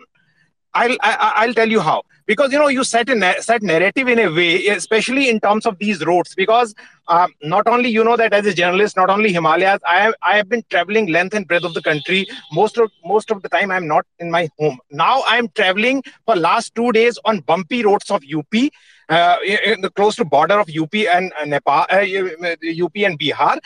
I'll I, will i will tell you how. because you know you set a set narrative in a way especially in terms of these roads because uh, not only you know that as a journalist not only himalayas i have i have been traveling length and breadth of the country most of most of the time i'm not in my home now i'm traveling for last 2 days on bumpy roads of up uh, in the close to border of up and uh, nepal up and bihar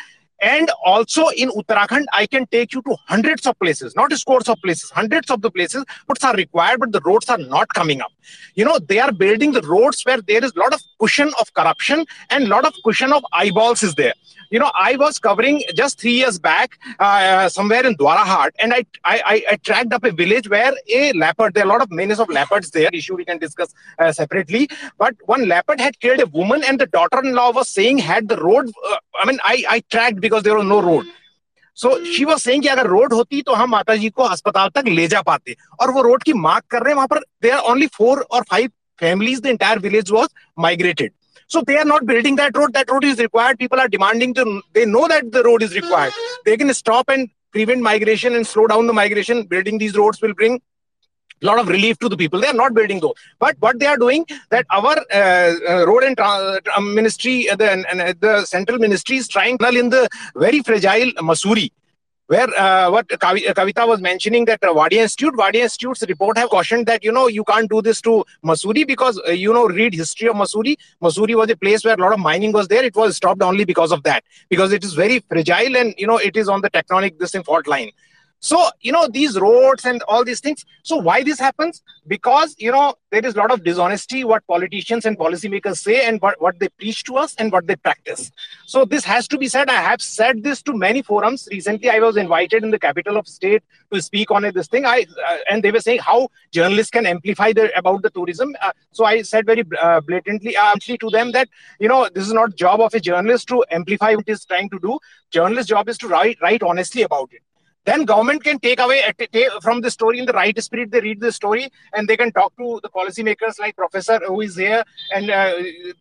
and also in Uttarakhand, I can take you to hundreds of places, not scores of places, hundreds of the places. Roads are required, but the roads are not coming up. You know, they are building the roads where there is a lot of cushion of corruption and a lot of cushion of eyeballs is there. You know, I was covering just three years back uh, somewhere in Dwarahat, and I, I, I tracked up a village where a leopard, there are a lot of menace of leopards there, issue we can discuss uh, separately. But one leopard had killed a woman, and the daughter-in-law was saying had the road, uh, I mean, I, I tracked because there was no road. So she was saying कि अगर road होती तो हम माता जी को अस्पताल तक ले जा पाते और वो रोड की मार्क कर रहे हैं वहाँ पर दे आर ओनली फोर और five families the entire village was migrated so they are not building that road. That road is required. People are demanding to they know that the road is required. They can stop and prevent migration and slow down the migration. Building these roads will bring a lot of relief to the people. They are not building though. But what they are doing, that our uh, uh, road and tra- ministry, uh, the, uh, the central ministry is trying in the very fragile Mussoorie, where uh, what Kavita was mentioning that uh, Wadia Institute, Wadia Institute's report have cautioned that, you know, you can't do this to Mussoorie because, uh, you know, read history of Mussoorie. Mussoorie was a place where a lot of mining was there. It was stopped only because of that, because it is very fragile and, you know, it is on the tectonic, this in fault line. So, you know, these roads and all these things. So, why this happens? Because, you know, there is a lot of dishonesty what politicians and policymakers say and what, what they preach to us and what they practice. So, this has to be said. I have said this to many forums. Recently, I was invited in the capital of state to speak on this thing. I uh, And they were saying how journalists can amplify the, about the tourism. Uh, so, I said very uh, blatantly uh, to them that, you know, this is not job of a journalist to amplify what is trying to do. Journalist job is to write, write honestly about it then government can take away from the story in the right spirit they read the story and they can talk to the policymakers like professor who is here and uh,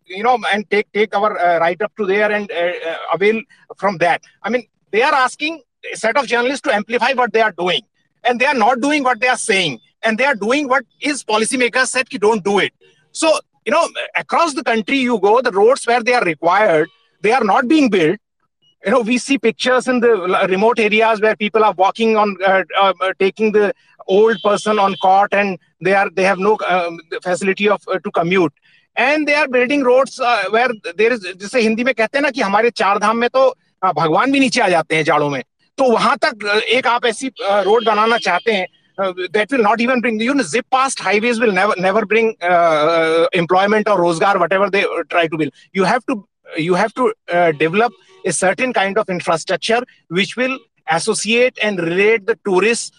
you know and take take our uh, write up to there and uh, uh, avail from that. I mean they are asking a set of journalists to amplify what they are doing and they are not doing what they are saying and they are doing what is policymakers said you don't do it. So you know across the country you go the roads where they are required they are not being built you know we see pictures in the remote areas where people are walking on uh, uh, taking the old person on cot and they are they have no um, facility of uh, to commute and they are building roads uh, where there is जैसे हिंदी में कहते हैं ना कि हमारे चार धाम में तो भगवान भी नीचे आ जाते हैं जाड़ों में तो वहाँ तक एक आप ऐसी रोड बनाना चाहते हैं that will not even bring you know zip past highways will never never bring uh, employment or rozgar whatever they try to build you have to you have to uh, develop a certain kind of infrastructure which will associate and relate the tourists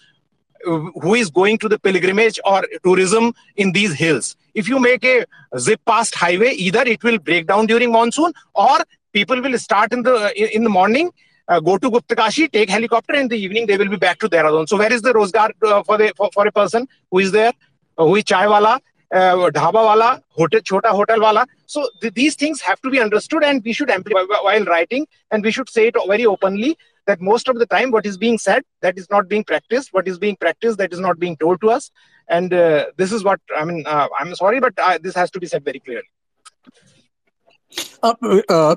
uh, who is going to the pilgrimage or tourism in these hills. If you make a zip past highway, either it will break down during monsoon or people will start in the in the morning, uh, go to Guptakashi, take helicopter, in the evening they will be back to Dehradun. So where is the Rozgar uh, for the for, for a person who is there, uh, who is chai wala, dhaba wala, hotel, chota hotel wala. So th- these things have to be understood, and we should amplify while writing, and we should say it very openly that most of the time what is being said that is not being practiced. What is being practiced that is not being told to us. And uh, this is what i mean uh, i'm sorry but uh, this has to be said very clearly. Uh, uh,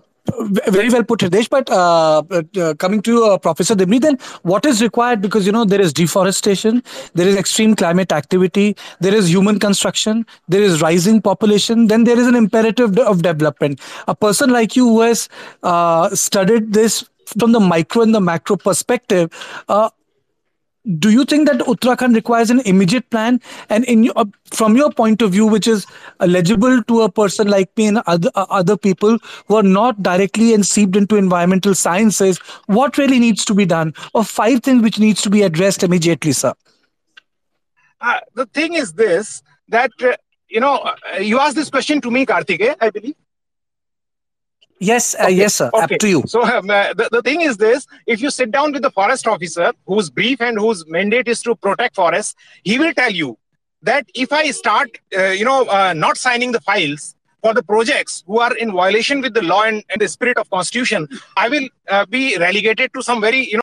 very well put, Hridesh. But uh, uh, coming to uh, Professor Dimri, then what is required? Because you know there is deforestation, there is extreme climate activity, there is human construction, there is rising population. Then there is an imperative of development. A person like you who has uh, studied this from the micro and the macro perspective, uh, do you think that Uttarakhand requires an immediate plan? And in your, from your point of view, which is legible to a person like me and other, uh, other people who are not directly enseeped into environmental sciences, what really needs to be done? Or five things which needs to be addressed immediately, sir? Uh, the thing is this, that, uh, you know, uh, you asked this question to me, Karthike, I believe. Yes, uh, okay. yes, sir. Okay. Up to you. So uh, the, the thing is this: if you sit down with the forest officer, whose brief and whose mandate is to protect forests, he will tell you that if I start, uh, you know, uh, not signing the files for the projects who are in violation with the law and, and the spirit of constitution, I will uh, be relegated to some very, you know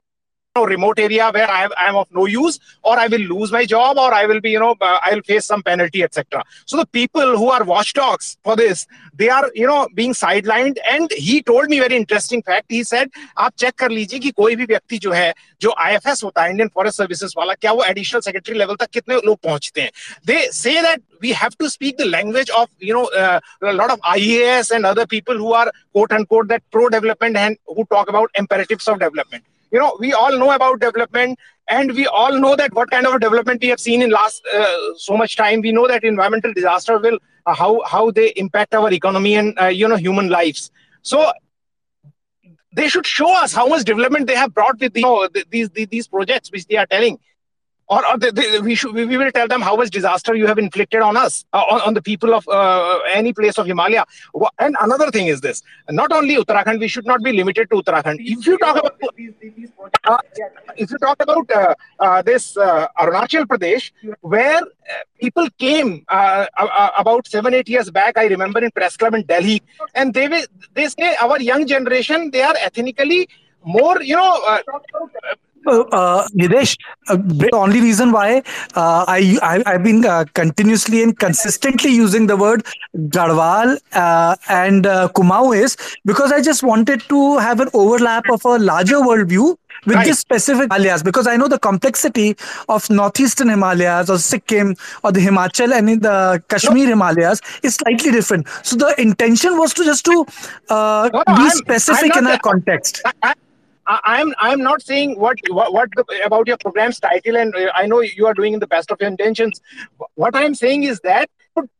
know, remote area where I am of no use, or I will lose my job, or I will be, you know, uh, I will face some penalty, etc. So the people who are watchdogs for this, they are, you know, being sidelined. And he told me very interesting fact. He said, आप check कर लीजिए कि कोई भी व्यक्ति जो है जो IFS होता है इंडियन फॉरेस्ट सर्विसेज वाला क्या वो एडिशनल सेक्रेटरी लेवल तक कितने लोग पहुंचते हैं दे say that we have to speak the language of you know uh, a lot of IAS and other people who are quote unquote that pro development and who talk about imperatives of development you know we all know about development and we all know that what kind of development we have seen in last uh, so much time. We know that environmental disaster will uh, how how they impact our economy and uh, you know human lives. So they should show us how much development they have brought with you know, these, these these projects which they are telling or, or they, they, we should we will tell them how much disaster you have inflicted on us uh, on, on, the people of uh, any place of himalaya. And another thing is this. Not only uttarakhand we should not be limited to uttarakhand. If you talk about uh, if you talk about uh, uh, this uh, arunachal pradesh where people came about 7 8 years back i remember in press club in delhi. And they they say our young generation they are ethnically more you know uh, Hridesh, uh, the only reason why uh, I, I have been uh, continuously and consistently using the word Garhwal uh, and uh, Kumaon is because I just wanted to have an overlap of a larger worldview with right. this specific Himalayas because I know the complexity of northeastern Himalayas or Sikkim or the Himachal and in the Kashmir no. Himalayas is slightly different. So the intention was to just to uh, no, no, be I'm, specific I'm in a context. I, I'm I'm not saying what what, what about your program's title, and uh, I know you are doing in the best of your intentions. What I'm saying is that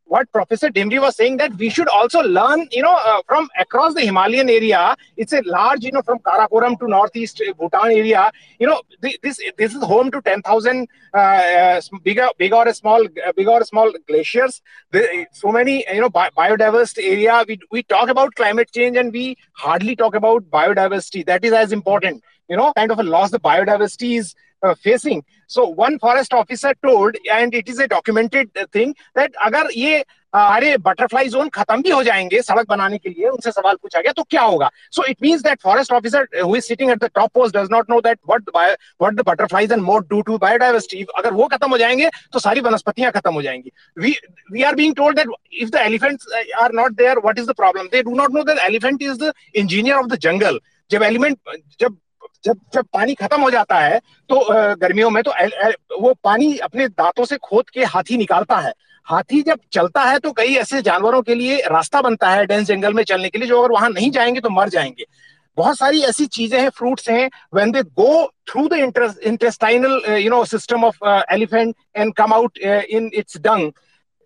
what Professor Dimri was saying that we should also learn, you know, uh, from across the Himalayan area. It's a large, you know, from Karakoram to northeast uh, Bhutan area. You know, this this is home to ten thousand uh, bigger, big or small, uh, big or small glaciers. So many, you know, bi- biodiversity area. We we talk about climate change and we hardly talk about biodiversity. That is as important. You know, kind of a loss the biodiversity is uh, facing. So one forest officer told, and it is a documented thing, that अगर ये अरे butterfly zone खत्म भी हो जाएँगे सड़क बनाने के लिए उनसे सवाल पूछा गया तो क्या होगा? So it means that forest officer who is sitting at the top post does not know that what what the butterflies and more do to biodiversity अगर वो खत्म हो जाएँगे तो सारी वनस्पतियाँ खत्म हो जाएँगी। We we are being told that if the elephants are not there what is the problem they do not know that elephant is the engineer of the jungle जब एलिमेंट जब जब जब पानी खत्म हो जाता है तो गर्मियों में तो वो पानी अपने दांतों से खोद के हाथी निकालता है। हाथी जब चलता है तो कई ऐसे जानवरों के लिए रास्ता बनता है डेंस जंगल में चलने के लिए, जो अगर वहाँ नहीं जाएँगे तो मर जाएँगे। बहुत सारी ऐसी चीज़ें हैं, फ्रूट्स हैं when they go through the intestinal you know system of elephant and come out in its dung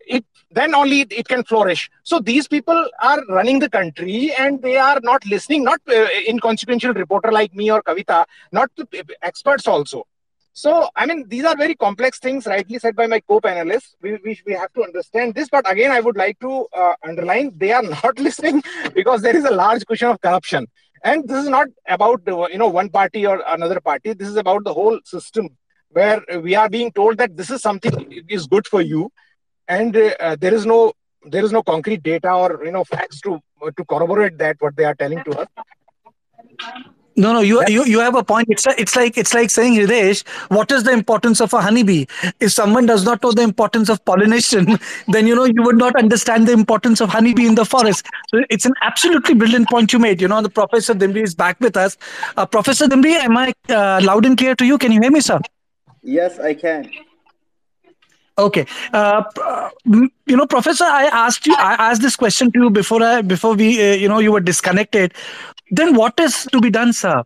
it then only it can flourish. So these people are running the country and they are not listening not uh, inconsequential reporter like me or kavita not experts also. So i mean these are very complex things rightly said by my co-panelists. We, we, we have to understand this but again i would like to uh, underline they are not listening because there is a large question of corruption. And this is not about you know one party or another party. This is about the whole system where we are being told that this is something is good for you and uh, there is no there is no concrete data or you know facts to to corroborate that what they are telling to us no, no, you, you you have a point. It's it's like it's like saying, Hridesh, what is the importance of a honeybee? If someone does not know the importance of pollination, then you know you would not understand the importance of honeybee in the forest. So it's an absolutely brilliant point you made. You know, the Professor Dimri is back with us. Uh, Professor Dimri, am I uh, loud and clear to you? Can you hear me, sir? Yes, I can. Okay, uh, you know, Professor, I asked you, I asked this question to you before, I, before we, uh, you know, you were disconnected. Then what is to be done, sir?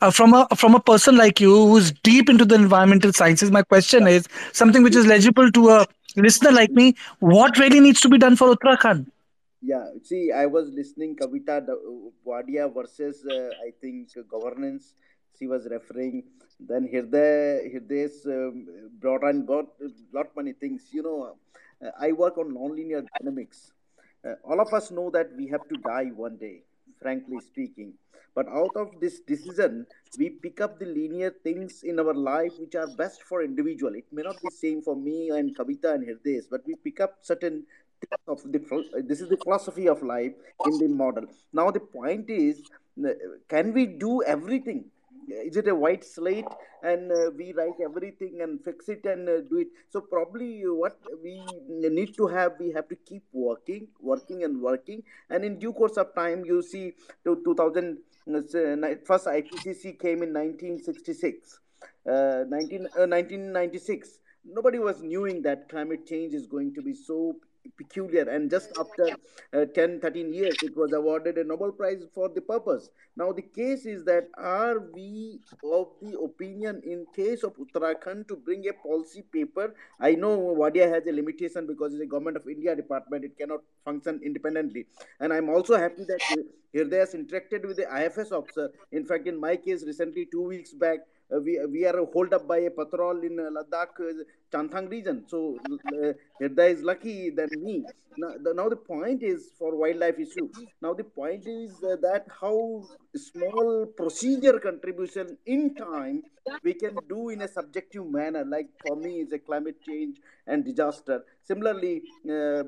Uh, from a from a person like you who's deep into the environmental sciences, my question is something which is legible to a listener like me. What really needs to be done for Uttarakhand? Yeah, see, I was listening Kavita Wadia versus uh, I think governance. She was referring then Hirday, Hirday's um, brought on got lot many things. You know, uh, I work on nonlinear dynamics. Uh, all of us know that we have to die one day, frankly speaking. But out of this decision, we pick up the linear things in our life which are best for individual. It may not be same for me and Kavita and Hirdes, but we pick up certain of the this is the philosophy of life in the model. Now the point is, uh, can we do everything? Is it a white slate? And uh, we write everything and fix it and uh, do it. So probably what we need to have we have to keep working working and working. And in due course of time you see to 2000 uh, first ipcc came in 1966 uh, 19, 1996 uh, nobody was knowing that climate change is going to be so peculiar. And just after uh, 10 13 years it was awarded a nobel prize for the purpose. Now the case is that are we of the opinion in case of uttarakhand to bring a policy paper? I know wadia has a limitation because it's a government of india department. It cannot function independently. And i'm also happy that here they has interacted with the ifs officer. In fact in my case recently two weeks back we, we are hold up by a patrol in uh, Ladakh, uh, Changthang region. So uh, is lucky than me. Now the, now the point is for wildlife issue. Now the point is uh, that how small procedure contribution in time we can do in a subjective manner. Like for me, is a climate change and disaster. Similarly, uh,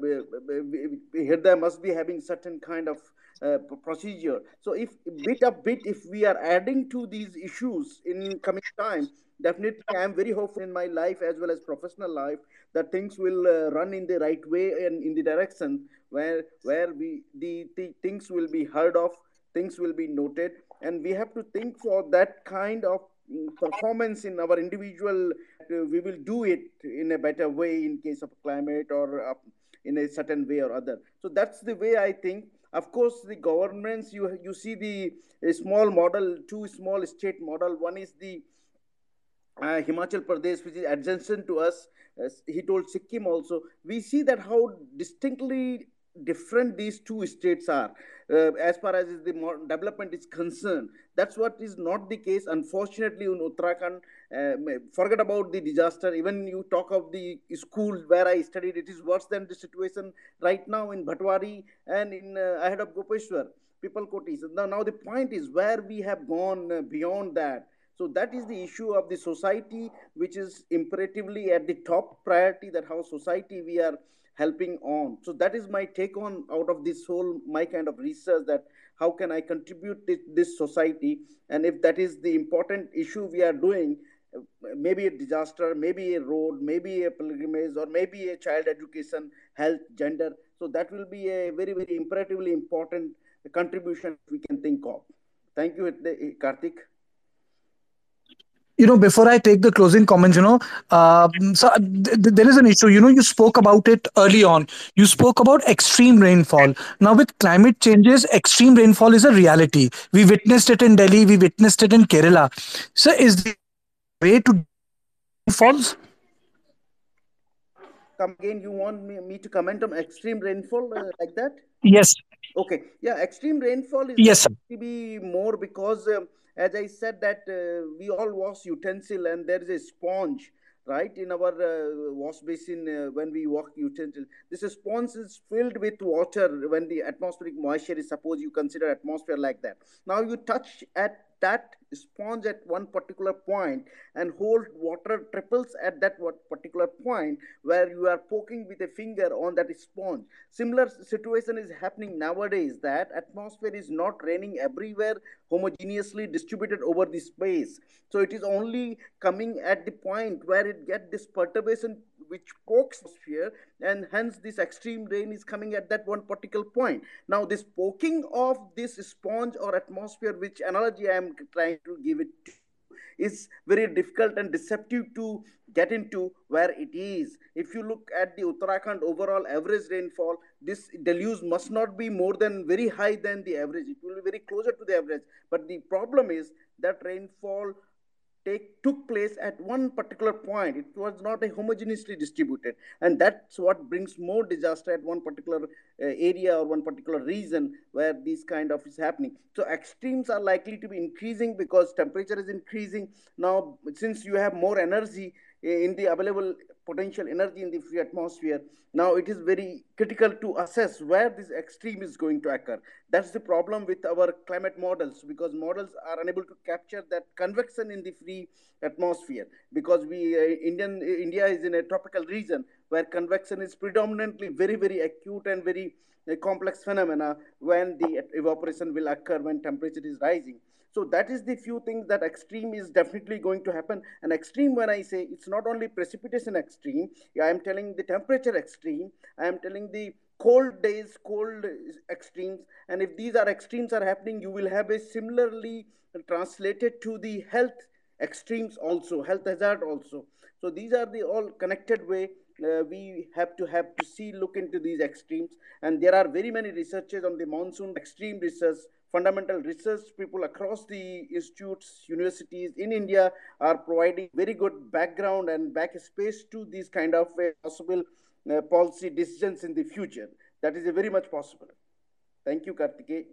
must be having certain kind of uh, procedure. So if bit of bit, if we are adding to these issues in coming time, definitely I am very hopeful in my life as well as professional life that things will uh, run in the right way and in the direction where where we the, the things will be heard of, things will be noted, and we have to think for that kind of mm, performance in our individual. Uh, we will do it in a better way in case of climate or uh, in a certain way or other. So that's the way I think of course, the governments, you, you see the small model, two small state model. One is the uh, Himachal Pradesh, which is adjacent to us. He told Sikkim also. We see that how distinctly different these two states are uh, as far as the development is concerned. That's what is not the case. Unfortunately, in Uttarakhand, uh, forget about the disaster. Even you talk of the school where I studied, it is worse than the situation right now in Bhatwari and in uh, ahead of Gopeshwar, people Kotis. Now, now the point is where we have gone uh, beyond that. So that is the issue of the society, which is imperatively at the top priority. That how society we are helping on. So that is my take on out of this whole my kind of research that how can I contribute to this society, and if that is the important issue we are doing, maybe a disaster, maybe a road, maybe a pilgrimage, or maybe a child education, health, gender. So that will be a very very imperatively important contribution we can think of. Thank you, Karthik you know before i take the closing comments you know uh, so th- th- there is an issue. You know you spoke about it early on. You spoke about extreme rainfall. Now with climate changes extreme rainfall is a reality. We witnessed it in delhi. We witnessed it in kerala. So is the way to falls? Come again. You want me, me to comment on extreme rainfall uh, like that? Yes. Okay. Yeah extreme rainfall is yes to be more because um, as I said that uh, we all wash utensil and there is a sponge right in our uh, wash basin uh, when we wash utensil. This sponge is filled with water when the atmospheric moisture is suppose you consider atmosphere like that. Now you touch at that sponge at one particular point and hold water triples at that particular point where you are poking with a finger on that sponge. Similar situation is happening nowadays that atmosphere is not raining everywhere homogeneously distributed over the space. So it is only coming at the point where it get this perturbation which pokes the sphere and hence this extreme rain is coming at that one particular point now this poking of this sponge or atmosphere which analogy i am trying to give it to is very difficult and deceptive to get into where it is. If you look at the Uttarakhand overall average rainfall, this deluge must not be more than very high than the average. It will be very closer to the average. But the problem is that rainfall take took place at one particular point it was not a homogeneously distributed. And that's what brings more disaster at one particular uh, area or one particular region where this kind of is happening. So extremes are likely to be increasing because temperature is increasing. Now since you have more energy uh, in the available potential energy in the free atmosphere. Now it is very critical to assess where this extreme is going to occur. That's the problem with our climate models because models are unable to capture that convection in the free atmosphere because we uh, Indian India is in a tropical region where convection is predominantly very, very acute and very uh, complex phenomena when the evaporation will occur when temperature is rising. So that is the few things that extreme is definitely going to happen. And extreme, when I say it's not only precipitation extreme, I am telling the temperature extreme, I am telling the cold days, cold extremes. And if these are extremes are happening, you will have a similarly translated to the health extremes also, health hazard also. So these are the all connected way uh, we have to have to see look into these extremes and there are very many researches on the monsoon extreme research fundamental research people across the institutes universities in india are providing very good background and backspace to these kind of uh, possible uh, policy decisions in the future that is very much possible thank you kartikeya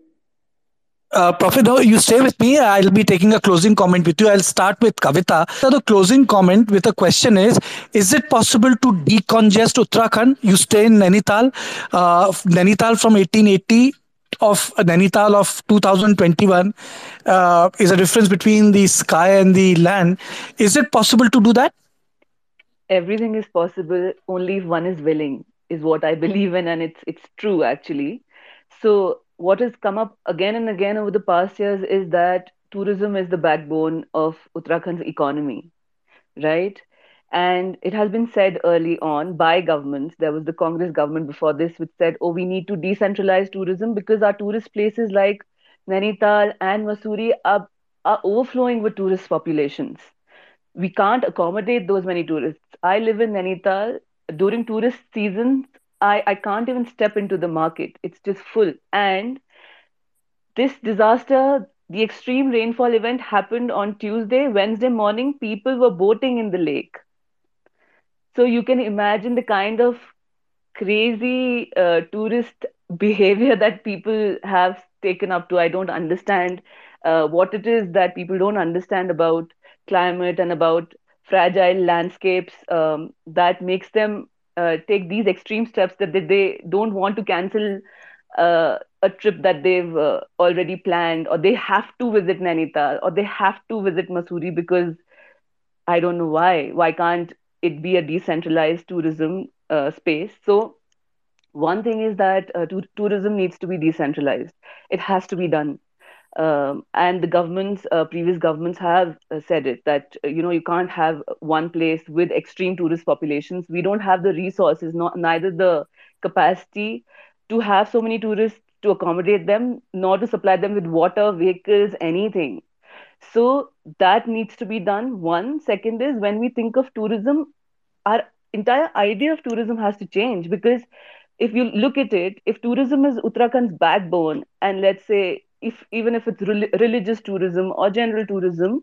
uh, Prophet, you stay with me. I'll be taking a closing comment with you. I'll start with Kavita. So the closing comment with a question is Is it possible to decongest Uttarakhand? You stay in Nainital. Uh, Nainital from 1880 of Nainital of 2021 uh, is a difference between the sky and the land. Is it possible to do that? Everything is possible, only if one is willing, is what I believe in, and it's it's true actually. So what has come up again and again over the past years is that tourism is the backbone of Uttarakhand's economy, right? And it has been said early on by governments. There was the Congress government before this, which said, oh, we need to decentralize tourism because our tourist places like Nainital and Mussoorie are, are overflowing with tourist populations. We can't accommodate those many tourists. I live in Nainital. During tourist seasons, I, I can't even step into the market. It's just full. And this disaster, the extreme rainfall event happened on Tuesday. Wednesday morning, people were boating in the lake. So you can imagine the kind of crazy uh, tourist behavior that people have taken up to. I don't understand uh, what it is that people don't understand about climate and about fragile landscapes um, that makes them uh, take these extreme steps that they, they don't want to cancel uh, a trip that they've uh, already planned or they have to visit Nainital or they have to visit Mussoorie because I don't know why. Why can't it be a decentralized tourism uh, space? So one thing is that uh, to- tourism needs to be decentralized. It has to be done um, and the governments uh, previous governments have uh, said it that uh, you know you can't have one place with extreme tourist populations we don't have the resources not neither the capacity to have so many tourists to accommodate them nor to supply them with water vehicles anything so that needs to be done one second is when we think of tourism our entire idea of tourism has to change because if you look at it if tourism is uttarakhand's backbone and let's say if even if it's re- religious tourism or general tourism.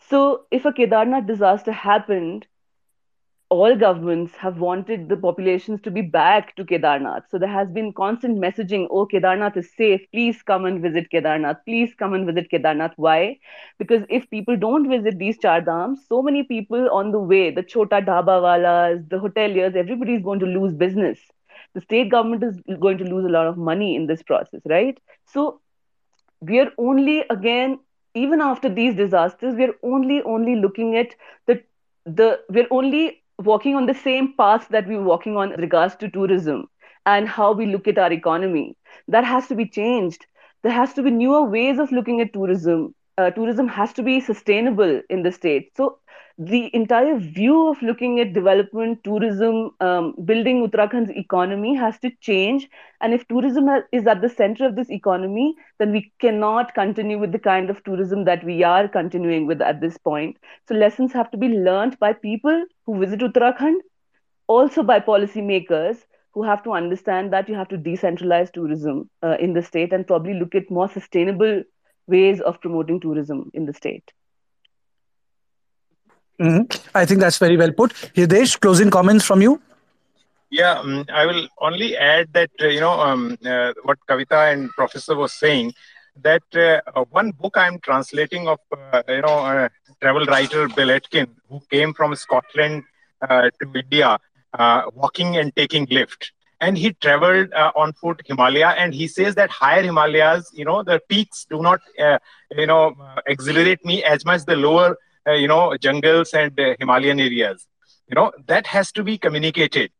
So if a Kedarnath disaster happened, all governments have wanted the populations to be back to Kedarnath. So there has been constant messaging, oh, Kedarnath is safe. Please come and visit Kedarnath. Please come and visit Kedarnath. Why? Because if people don't visit these char so many people on the way, the chota dhaba walas, the hoteliers, everybody is going to lose business. The state government is going to lose a lot of money in this process, right? So we are only again even after these disasters we are only only looking at the the we're only walking on the same path that we were walking on regards to tourism and how we look at our economy. That has to be changed. There has to be newer ways of looking at tourism. Uh, tourism has to be sustainable in the state. So the entire view of looking at development, tourism, um, building Uttarakhand's economy has to change. And if tourism is at the center of this economy, then we cannot continue with the kind of tourism that we are continuing with at this point. So lessons have to be learned by people who visit Uttarakhand, also by policymakers who have to understand that you have to decentralize tourism uh, in the state and probably look at more sustainable ways of promoting tourism in the state. Mm-hmm. I think that's very well put. Hridesh, closing comments from you? Yeah, um, I will only add that, uh, you know, um, uh, what Kavita and Professor was saying, that uh, one book I'm translating of, uh, you know, uh, travel writer Bill Aitken, who came from Scotland uh, to India, walking and taking lift. And he traveled on foot Himalaya, and he says that higher Himalayas, you know, the peaks do not, you know, exhilarate me as much as the lower uh, you know, jungles and uh, Himalayan areas. you know that has to be communicated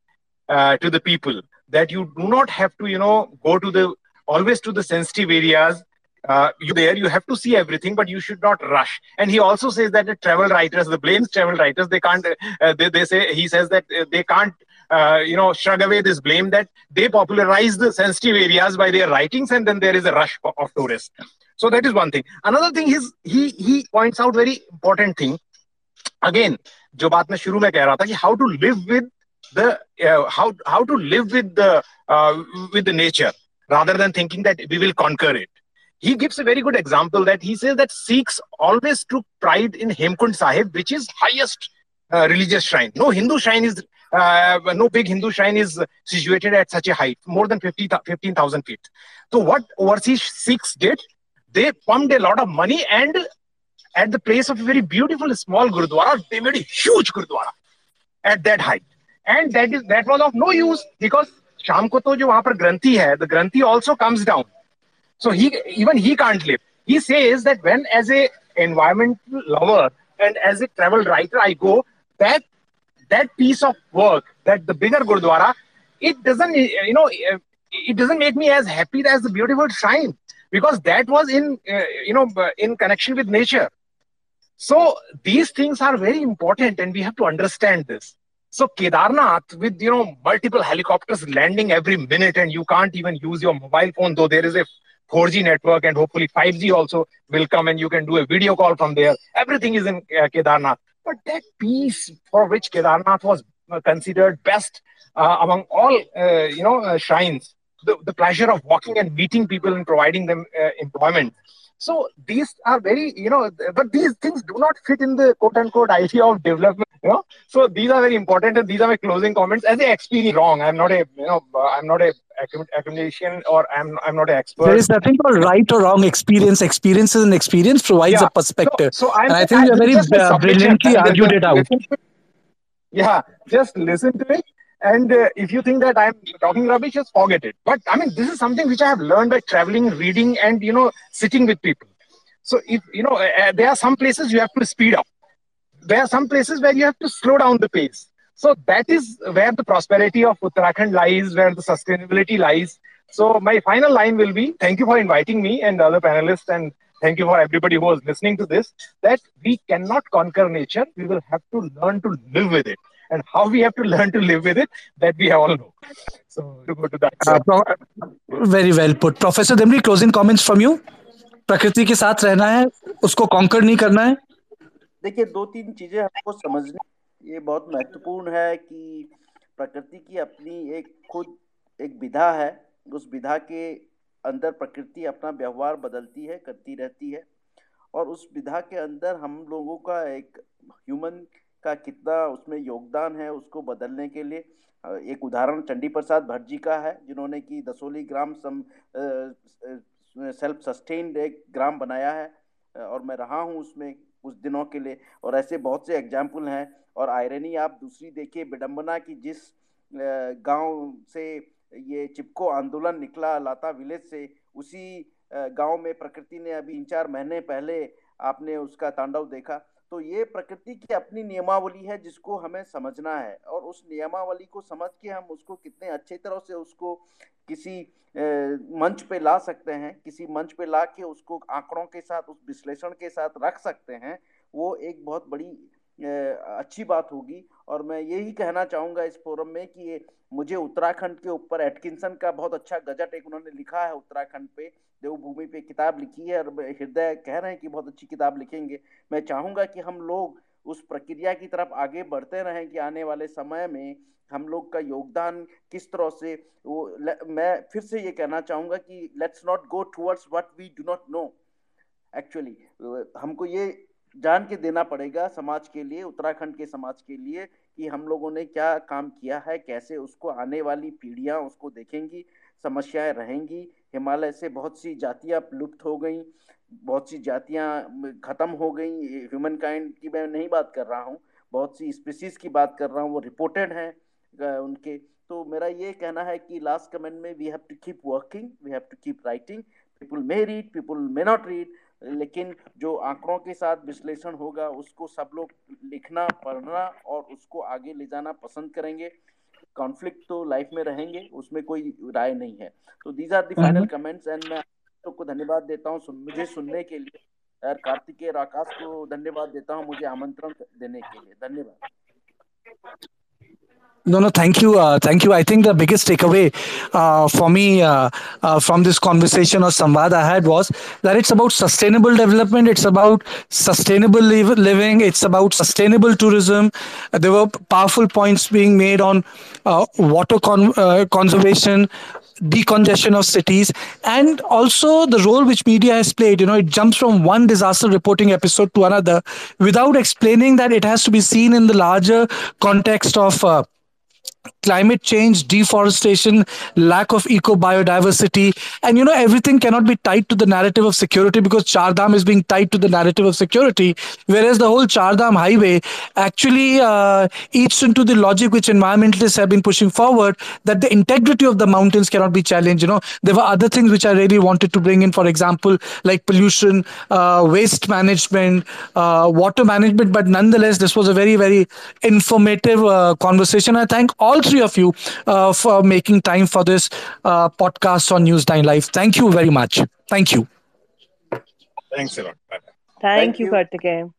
uh, to the people that you do not have to you know go to the always to the sensitive areas uh, you there you have to see everything but you should not rush and he also says that the travel writers the blames travel writers they can't uh, they, they say he says that uh, they can't uh, you know shrug away this blame that they popularize the sensitive areas by their writings and then there is a rush of tourists so that is one thing another thing is he he points out very important thing again जो बात मैं शुरू में कह रहा था कि how to live with the uh, how how to live with the uh, with the nature rather than thinking that we will conquer it he gives a very good example that he says that Sikhs always took pride in Hemkund Sahib, which is highest uh, religious shrine. No Hindu shrine is, uh, no big Hindu shrine is situated at such a height, more than 50, 15,000 feet. So what overseas Sikhs did, they pumped a lot of money and at the place of a very beautiful small Gurudwara, they made a huge Gurudwara at that height. And that is that was of no use because Sham ko to jo wahan par Granthi hai, the Granthi also comes down so he even he can't live. He says that when as a environmental lover and as a travel writer I go, that that piece of work, that the bigger Gurdwara, it doesn't you know it doesn't make me as happy as the beautiful shrine because that was in uh, you know in connection with nature. So these things are very important and we have to understand this. So Kedarnath with you know multiple helicopters landing every minute and you can't even use your mobile phone though there is a 4G network and hopefully 5G also will come and you can do a video call from there. Everything is in uh, Kedarnath. But that piece for which Kedarnath was uh, considered best uh, among all, uh, you know, uh, shrines, the, the pleasure of walking and meeting people and providing them uh, employment. So these are very, you know, but these things do not fit in the quote unquote idea of development, you know. So these are very important, and these are my closing comments. As an experience, wrong. I'm not a, you know, I'm not a academician or I'm I'm not an expert. There is nothing called right or wrong experience. Experience is an experience provides Yeah. a perspective. So, so I'm, and I think you have very uh, brilliantly argued it out. listen to it. Yeah, just listen to it. And uh, if you think that I'm talking rubbish, just forget it. But I mean, this is something which I have learned by traveling, reading, and you know, sitting with people. So if you know, uh, there are some places you have to speed up. There are some places where you have to slow down the pace. So that is where the prosperity of Uttarakhand lies, where the sustainability lies. So my final line will be: Thank you for inviting me and the other panelists, and thank you for everybody who was listening to this. That we cannot conquer nature; we will have to learn to live with it. And how we have to learn to live with it, that we all know. So to go to that. Uh, pro- very well put. Professor Dimri, closing comments from you? प्रकृति के साथ रहना है उसको conquer नहीं करना है देखिए दो तीन चीज़ें हमको समझनी ये बहुत महत्वपूर्ण है कि प्रकृति की अपनी एक खुद एक विधा है उस विधा के अंदर प्रकृति अपना व्यवहार बदलती है करती रहती है और उस विधा के अंदर हम लोगों का एक ह्यूमन का कितना उसमें योगदान है उसको बदलने के लिए। एक उदाहरण चंडी प्रसाद भट्ट जी का है, जिन्होंने कि दसोली ग्राम सम सेल्फ सस्टेन्ड एक ग्राम बनाया है। और मैं रहा हूँ उसमें कुछ दिनों के लिए। और ऐसे बहुत से एग्ज़ाम्पल हैं। और आयरनी, आप दूसरी देखिए विडम्बना की जिस गाँव से ये चिपको आंदोलन निकला, लाता विलेज से, उसी गाँव में प्रकृति ने अभी तीन चार महीने पहले आपने उसका तांडव देखा। तो ये प्रकृति की अपनी नियमावली है जिसको हमें समझना है और उस नियमावली को समझ के हम उसको कितने अच्छे तरह से उसको किसी मंच पे ला सकते हैं, किसी मंच पे ला के उसको आंकड़ों के साथ, उस विश्लेषण के साथ रख सकते हैं, वो एक बहुत बड़ी अच्छी बात होगी। और मैं यही कहना चाहूँगा इस फोरम में कि ये मुझे उत्तराखंड के ऊपर एटकिंसन का बहुत अच्छा गजट एक उन्होंने लिखा है उत्तराखंड पे। देवभूमि पे किताब लिखी है और हृदय कह रहे हैं कि बहुत अच्छी किताब लिखेंगे। मैं चाहूँगा कि हम लोग उस प्रक्रिया की तरफ़ आगे बढ़ते रहें कि आने वाले समय में हम लोग का योगदान किस तरह से वो मैं फिर से ये कहना चाहूँगा कि let's not go towards what we do not know actually हमको ये जान के देना पड़ेगा समाज के लिए, उत्तराखंड के समाज के लिए कि हम लोगों ने क्या काम किया है, कैसे उसको आने वाली पीढ़ियाँ उसको देखेंगी, समस्याएँ रहेंगी। हिमालय से बहुत सी जातियाँ लुप्त हो गई, बहुत सी जातियाँ खत्म हो गई। ह्यूमन काइंड की मैं नहीं बात कर रहा हूँ, बहुत सी स्पीसीज की बात कर रहा हूँ, वो रिपोर्टेड हैं उनके। तो मेरा ये कहना है कि लास्ट कमेंट में we have to keep working we have to keep writing people may read people may not read लेकिन जो आंकड़ों के साथ विश्लेषण होगा उसको सब लोग लिखना पढ़ना और उसको आगे ले जाना पसंद करेंगे। कॉन्फ्लिक्ट तो लाइफ में रहेंगे उसमें कोई राय नहीं है। तो these are the final comments and मैं को धन्यवाद देता हूँ सुन, मुझे सुनने के लिए। और कार्तिकेय आकाश को धन्यवाद देता हूँ मुझे आमंत्रण देने के लिए। धन्यवाद। No, no, thank you. Uh, thank you. I think the biggest takeaway uh, for me uh, uh from this conversation or samvad I had was that it's about sustainable development, it's about sustainable living, it's about sustainable tourism. there were powerful points being made on uh, water con- uh, conservation, decongestion of cities and also the role which media has played you know it jumps from one disaster reporting episode to another without explaining that it has to be seen in the larger context of uh, climate change, deforestation, lack of eco biodiversity, and you know everything cannot be tied to the narrative of security because Chardham is being tied to the narrative of security, whereas the whole Chardham highway actually uh, eats into the logic which environmentalists have been pushing forward that the integrity of the mountains cannot be challenged. You know there were other things which I really wanted to bring in, for example, like pollution, uh, waste management, uh, water management, but nonetheless this was a very very informative uh, conversation. I thank all three of you uh, for making time for this uh, podcast on News9 Live. Thank you very much. Thank you. Thanks a lot. Bye-bye. Thank, Thank you, you.